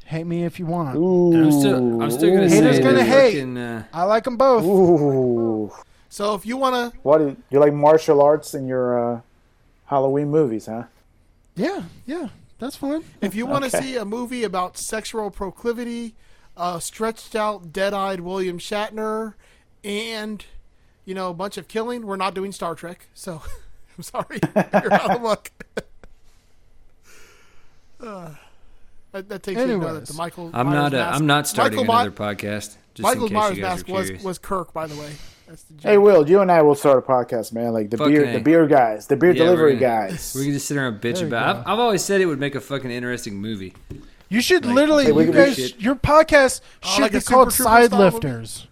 hate me if you want. Ooh, I'm still, I'm still gonna ooh, say Haters gonna hate. fucking, uh, I like them both. Ooh, So if you want to, what? do You you like martial arts in your uh, Halloween movies, huh? Yeah, yeah, that's fine. if you want to Okay. see a movie about sexual proclivity, uh, stretched out, dead-eyed William Shatner, and you know a bunch of killing, we're not doing Star Trek. So I'm sorry, you're out of luck. Uh, that, that takes you to know that the Michael. I'm Myers not. Uh, mask- I'm not starting Michael My- another podcast. Just Michael in case Myers you guys mask are was was Kirk, by the way. That's the joke. Hey, Will, you and I will start a podcast, man. Like the Fucking beer, A. the beer guys, the beer Yeah, we're delivery gonna- guys. We can just sit around and bitch about. I've, I've always said it would make a fucking interesting movie. You should Like, literally, you guys, your podcast Oh, should like be called Trooper style movie? Sidelifters.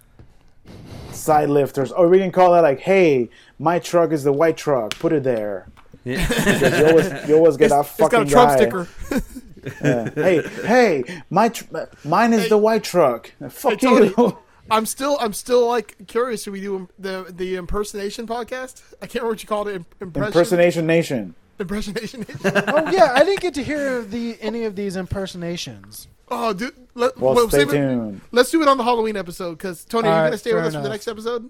Side lifters, or we can call that like, "Hey, my truck is the white truck. Put it there." Yeah. Because you always, you always get It's- that it's got a Trump guy. sticker. Yeah. Hey, hey, my tr- mine is Hey. the white truck. Fuck Tony. you. I'm still I'm still like curious. Should we do the the impersonation podcast? I can't remember what you called it. Im- Impression, Impersonation Nation. Impersonation. oh yeah, I didn't get to hear the any of these impersonations. oh, dude. Let, Well, well, stay save it- tuned. Let's do it on the Halloween episode because Tony, are you All going right, to stay with fair us for the next episode?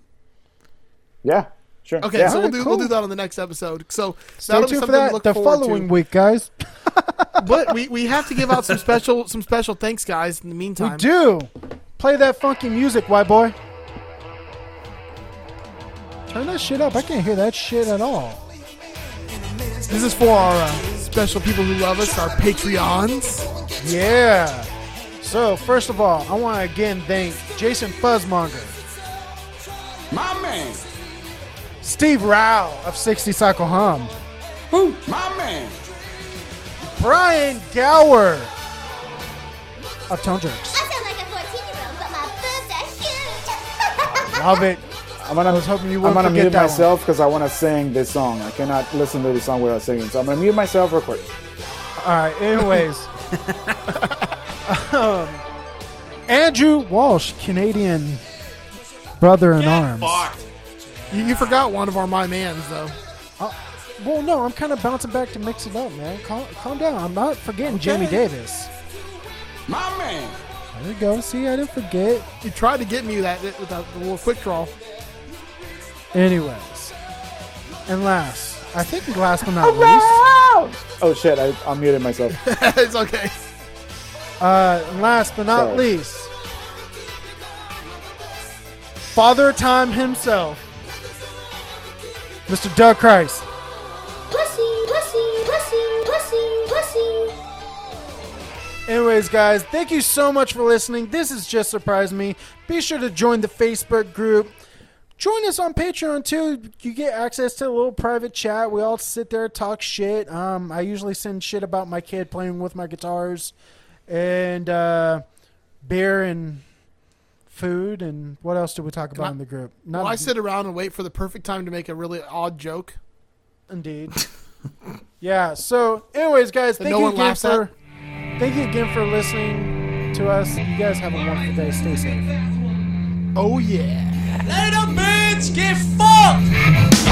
Yeah, sure. Okay, yeah. so we'll do cool. we'll do that on the next episode. So Stay that'll be tuned for something to that look the forward following to. week, guys. But we, we have to give out some special some special thanks, guys. In the meantime, We meantime, do. Play that funky music, white boy. Turn that shit up. I can't hear that shit at all. this is for our uh, special people who love us, our Patreons. Yeah. So, first of all, I want to again thank Jason Fuzzmonger, My man. Steve Rao of 60 Cycle Hum, Who? My man. Brian Gower of Tone Jerks, Love it. I'm gonna, I was hoping you I'm wouldn't gonna mute myself because I want to sing this song. I cannot listen to the song without singing, so I'm gonna mute myself real quick. All right. Anyways, um, Andrew Walsh, Canadian brother in arms. You, you forgot one of our my mans though. Well, no, I'm kind of bouncing back to mix it up, man. Calm, calm down. I'm not forgetting Jamie Davis. My man. There you go. See, I didn't forget. You tried to get me that with that little quick draw. Anyways, and last, I think last but not least, Oh shit! I, I muted myself. it's okay. uh, and last but not Sorry. least, Father Time himself, Mr. Doug Christ. Anyways, guys, thank you so much for listening. This has just surprised me. Be sure to join the Facebook group. Join us on Patreon too. You get access to a little private chat. We all sit there talk shit. Um, I usually send shit about my kid playing with my guitars, and uh, beer and food and what else do we talk about I- in the group? Not Well, I sit around and wait for the perfect time to make a really odd joke. Indeed. yeah. So, anyways, guys, That thank no you one again laughs at? Thank you again for listening to us. You guys have a wonderful day. Stay safe. Oh yeah. Let a bitch get fucked.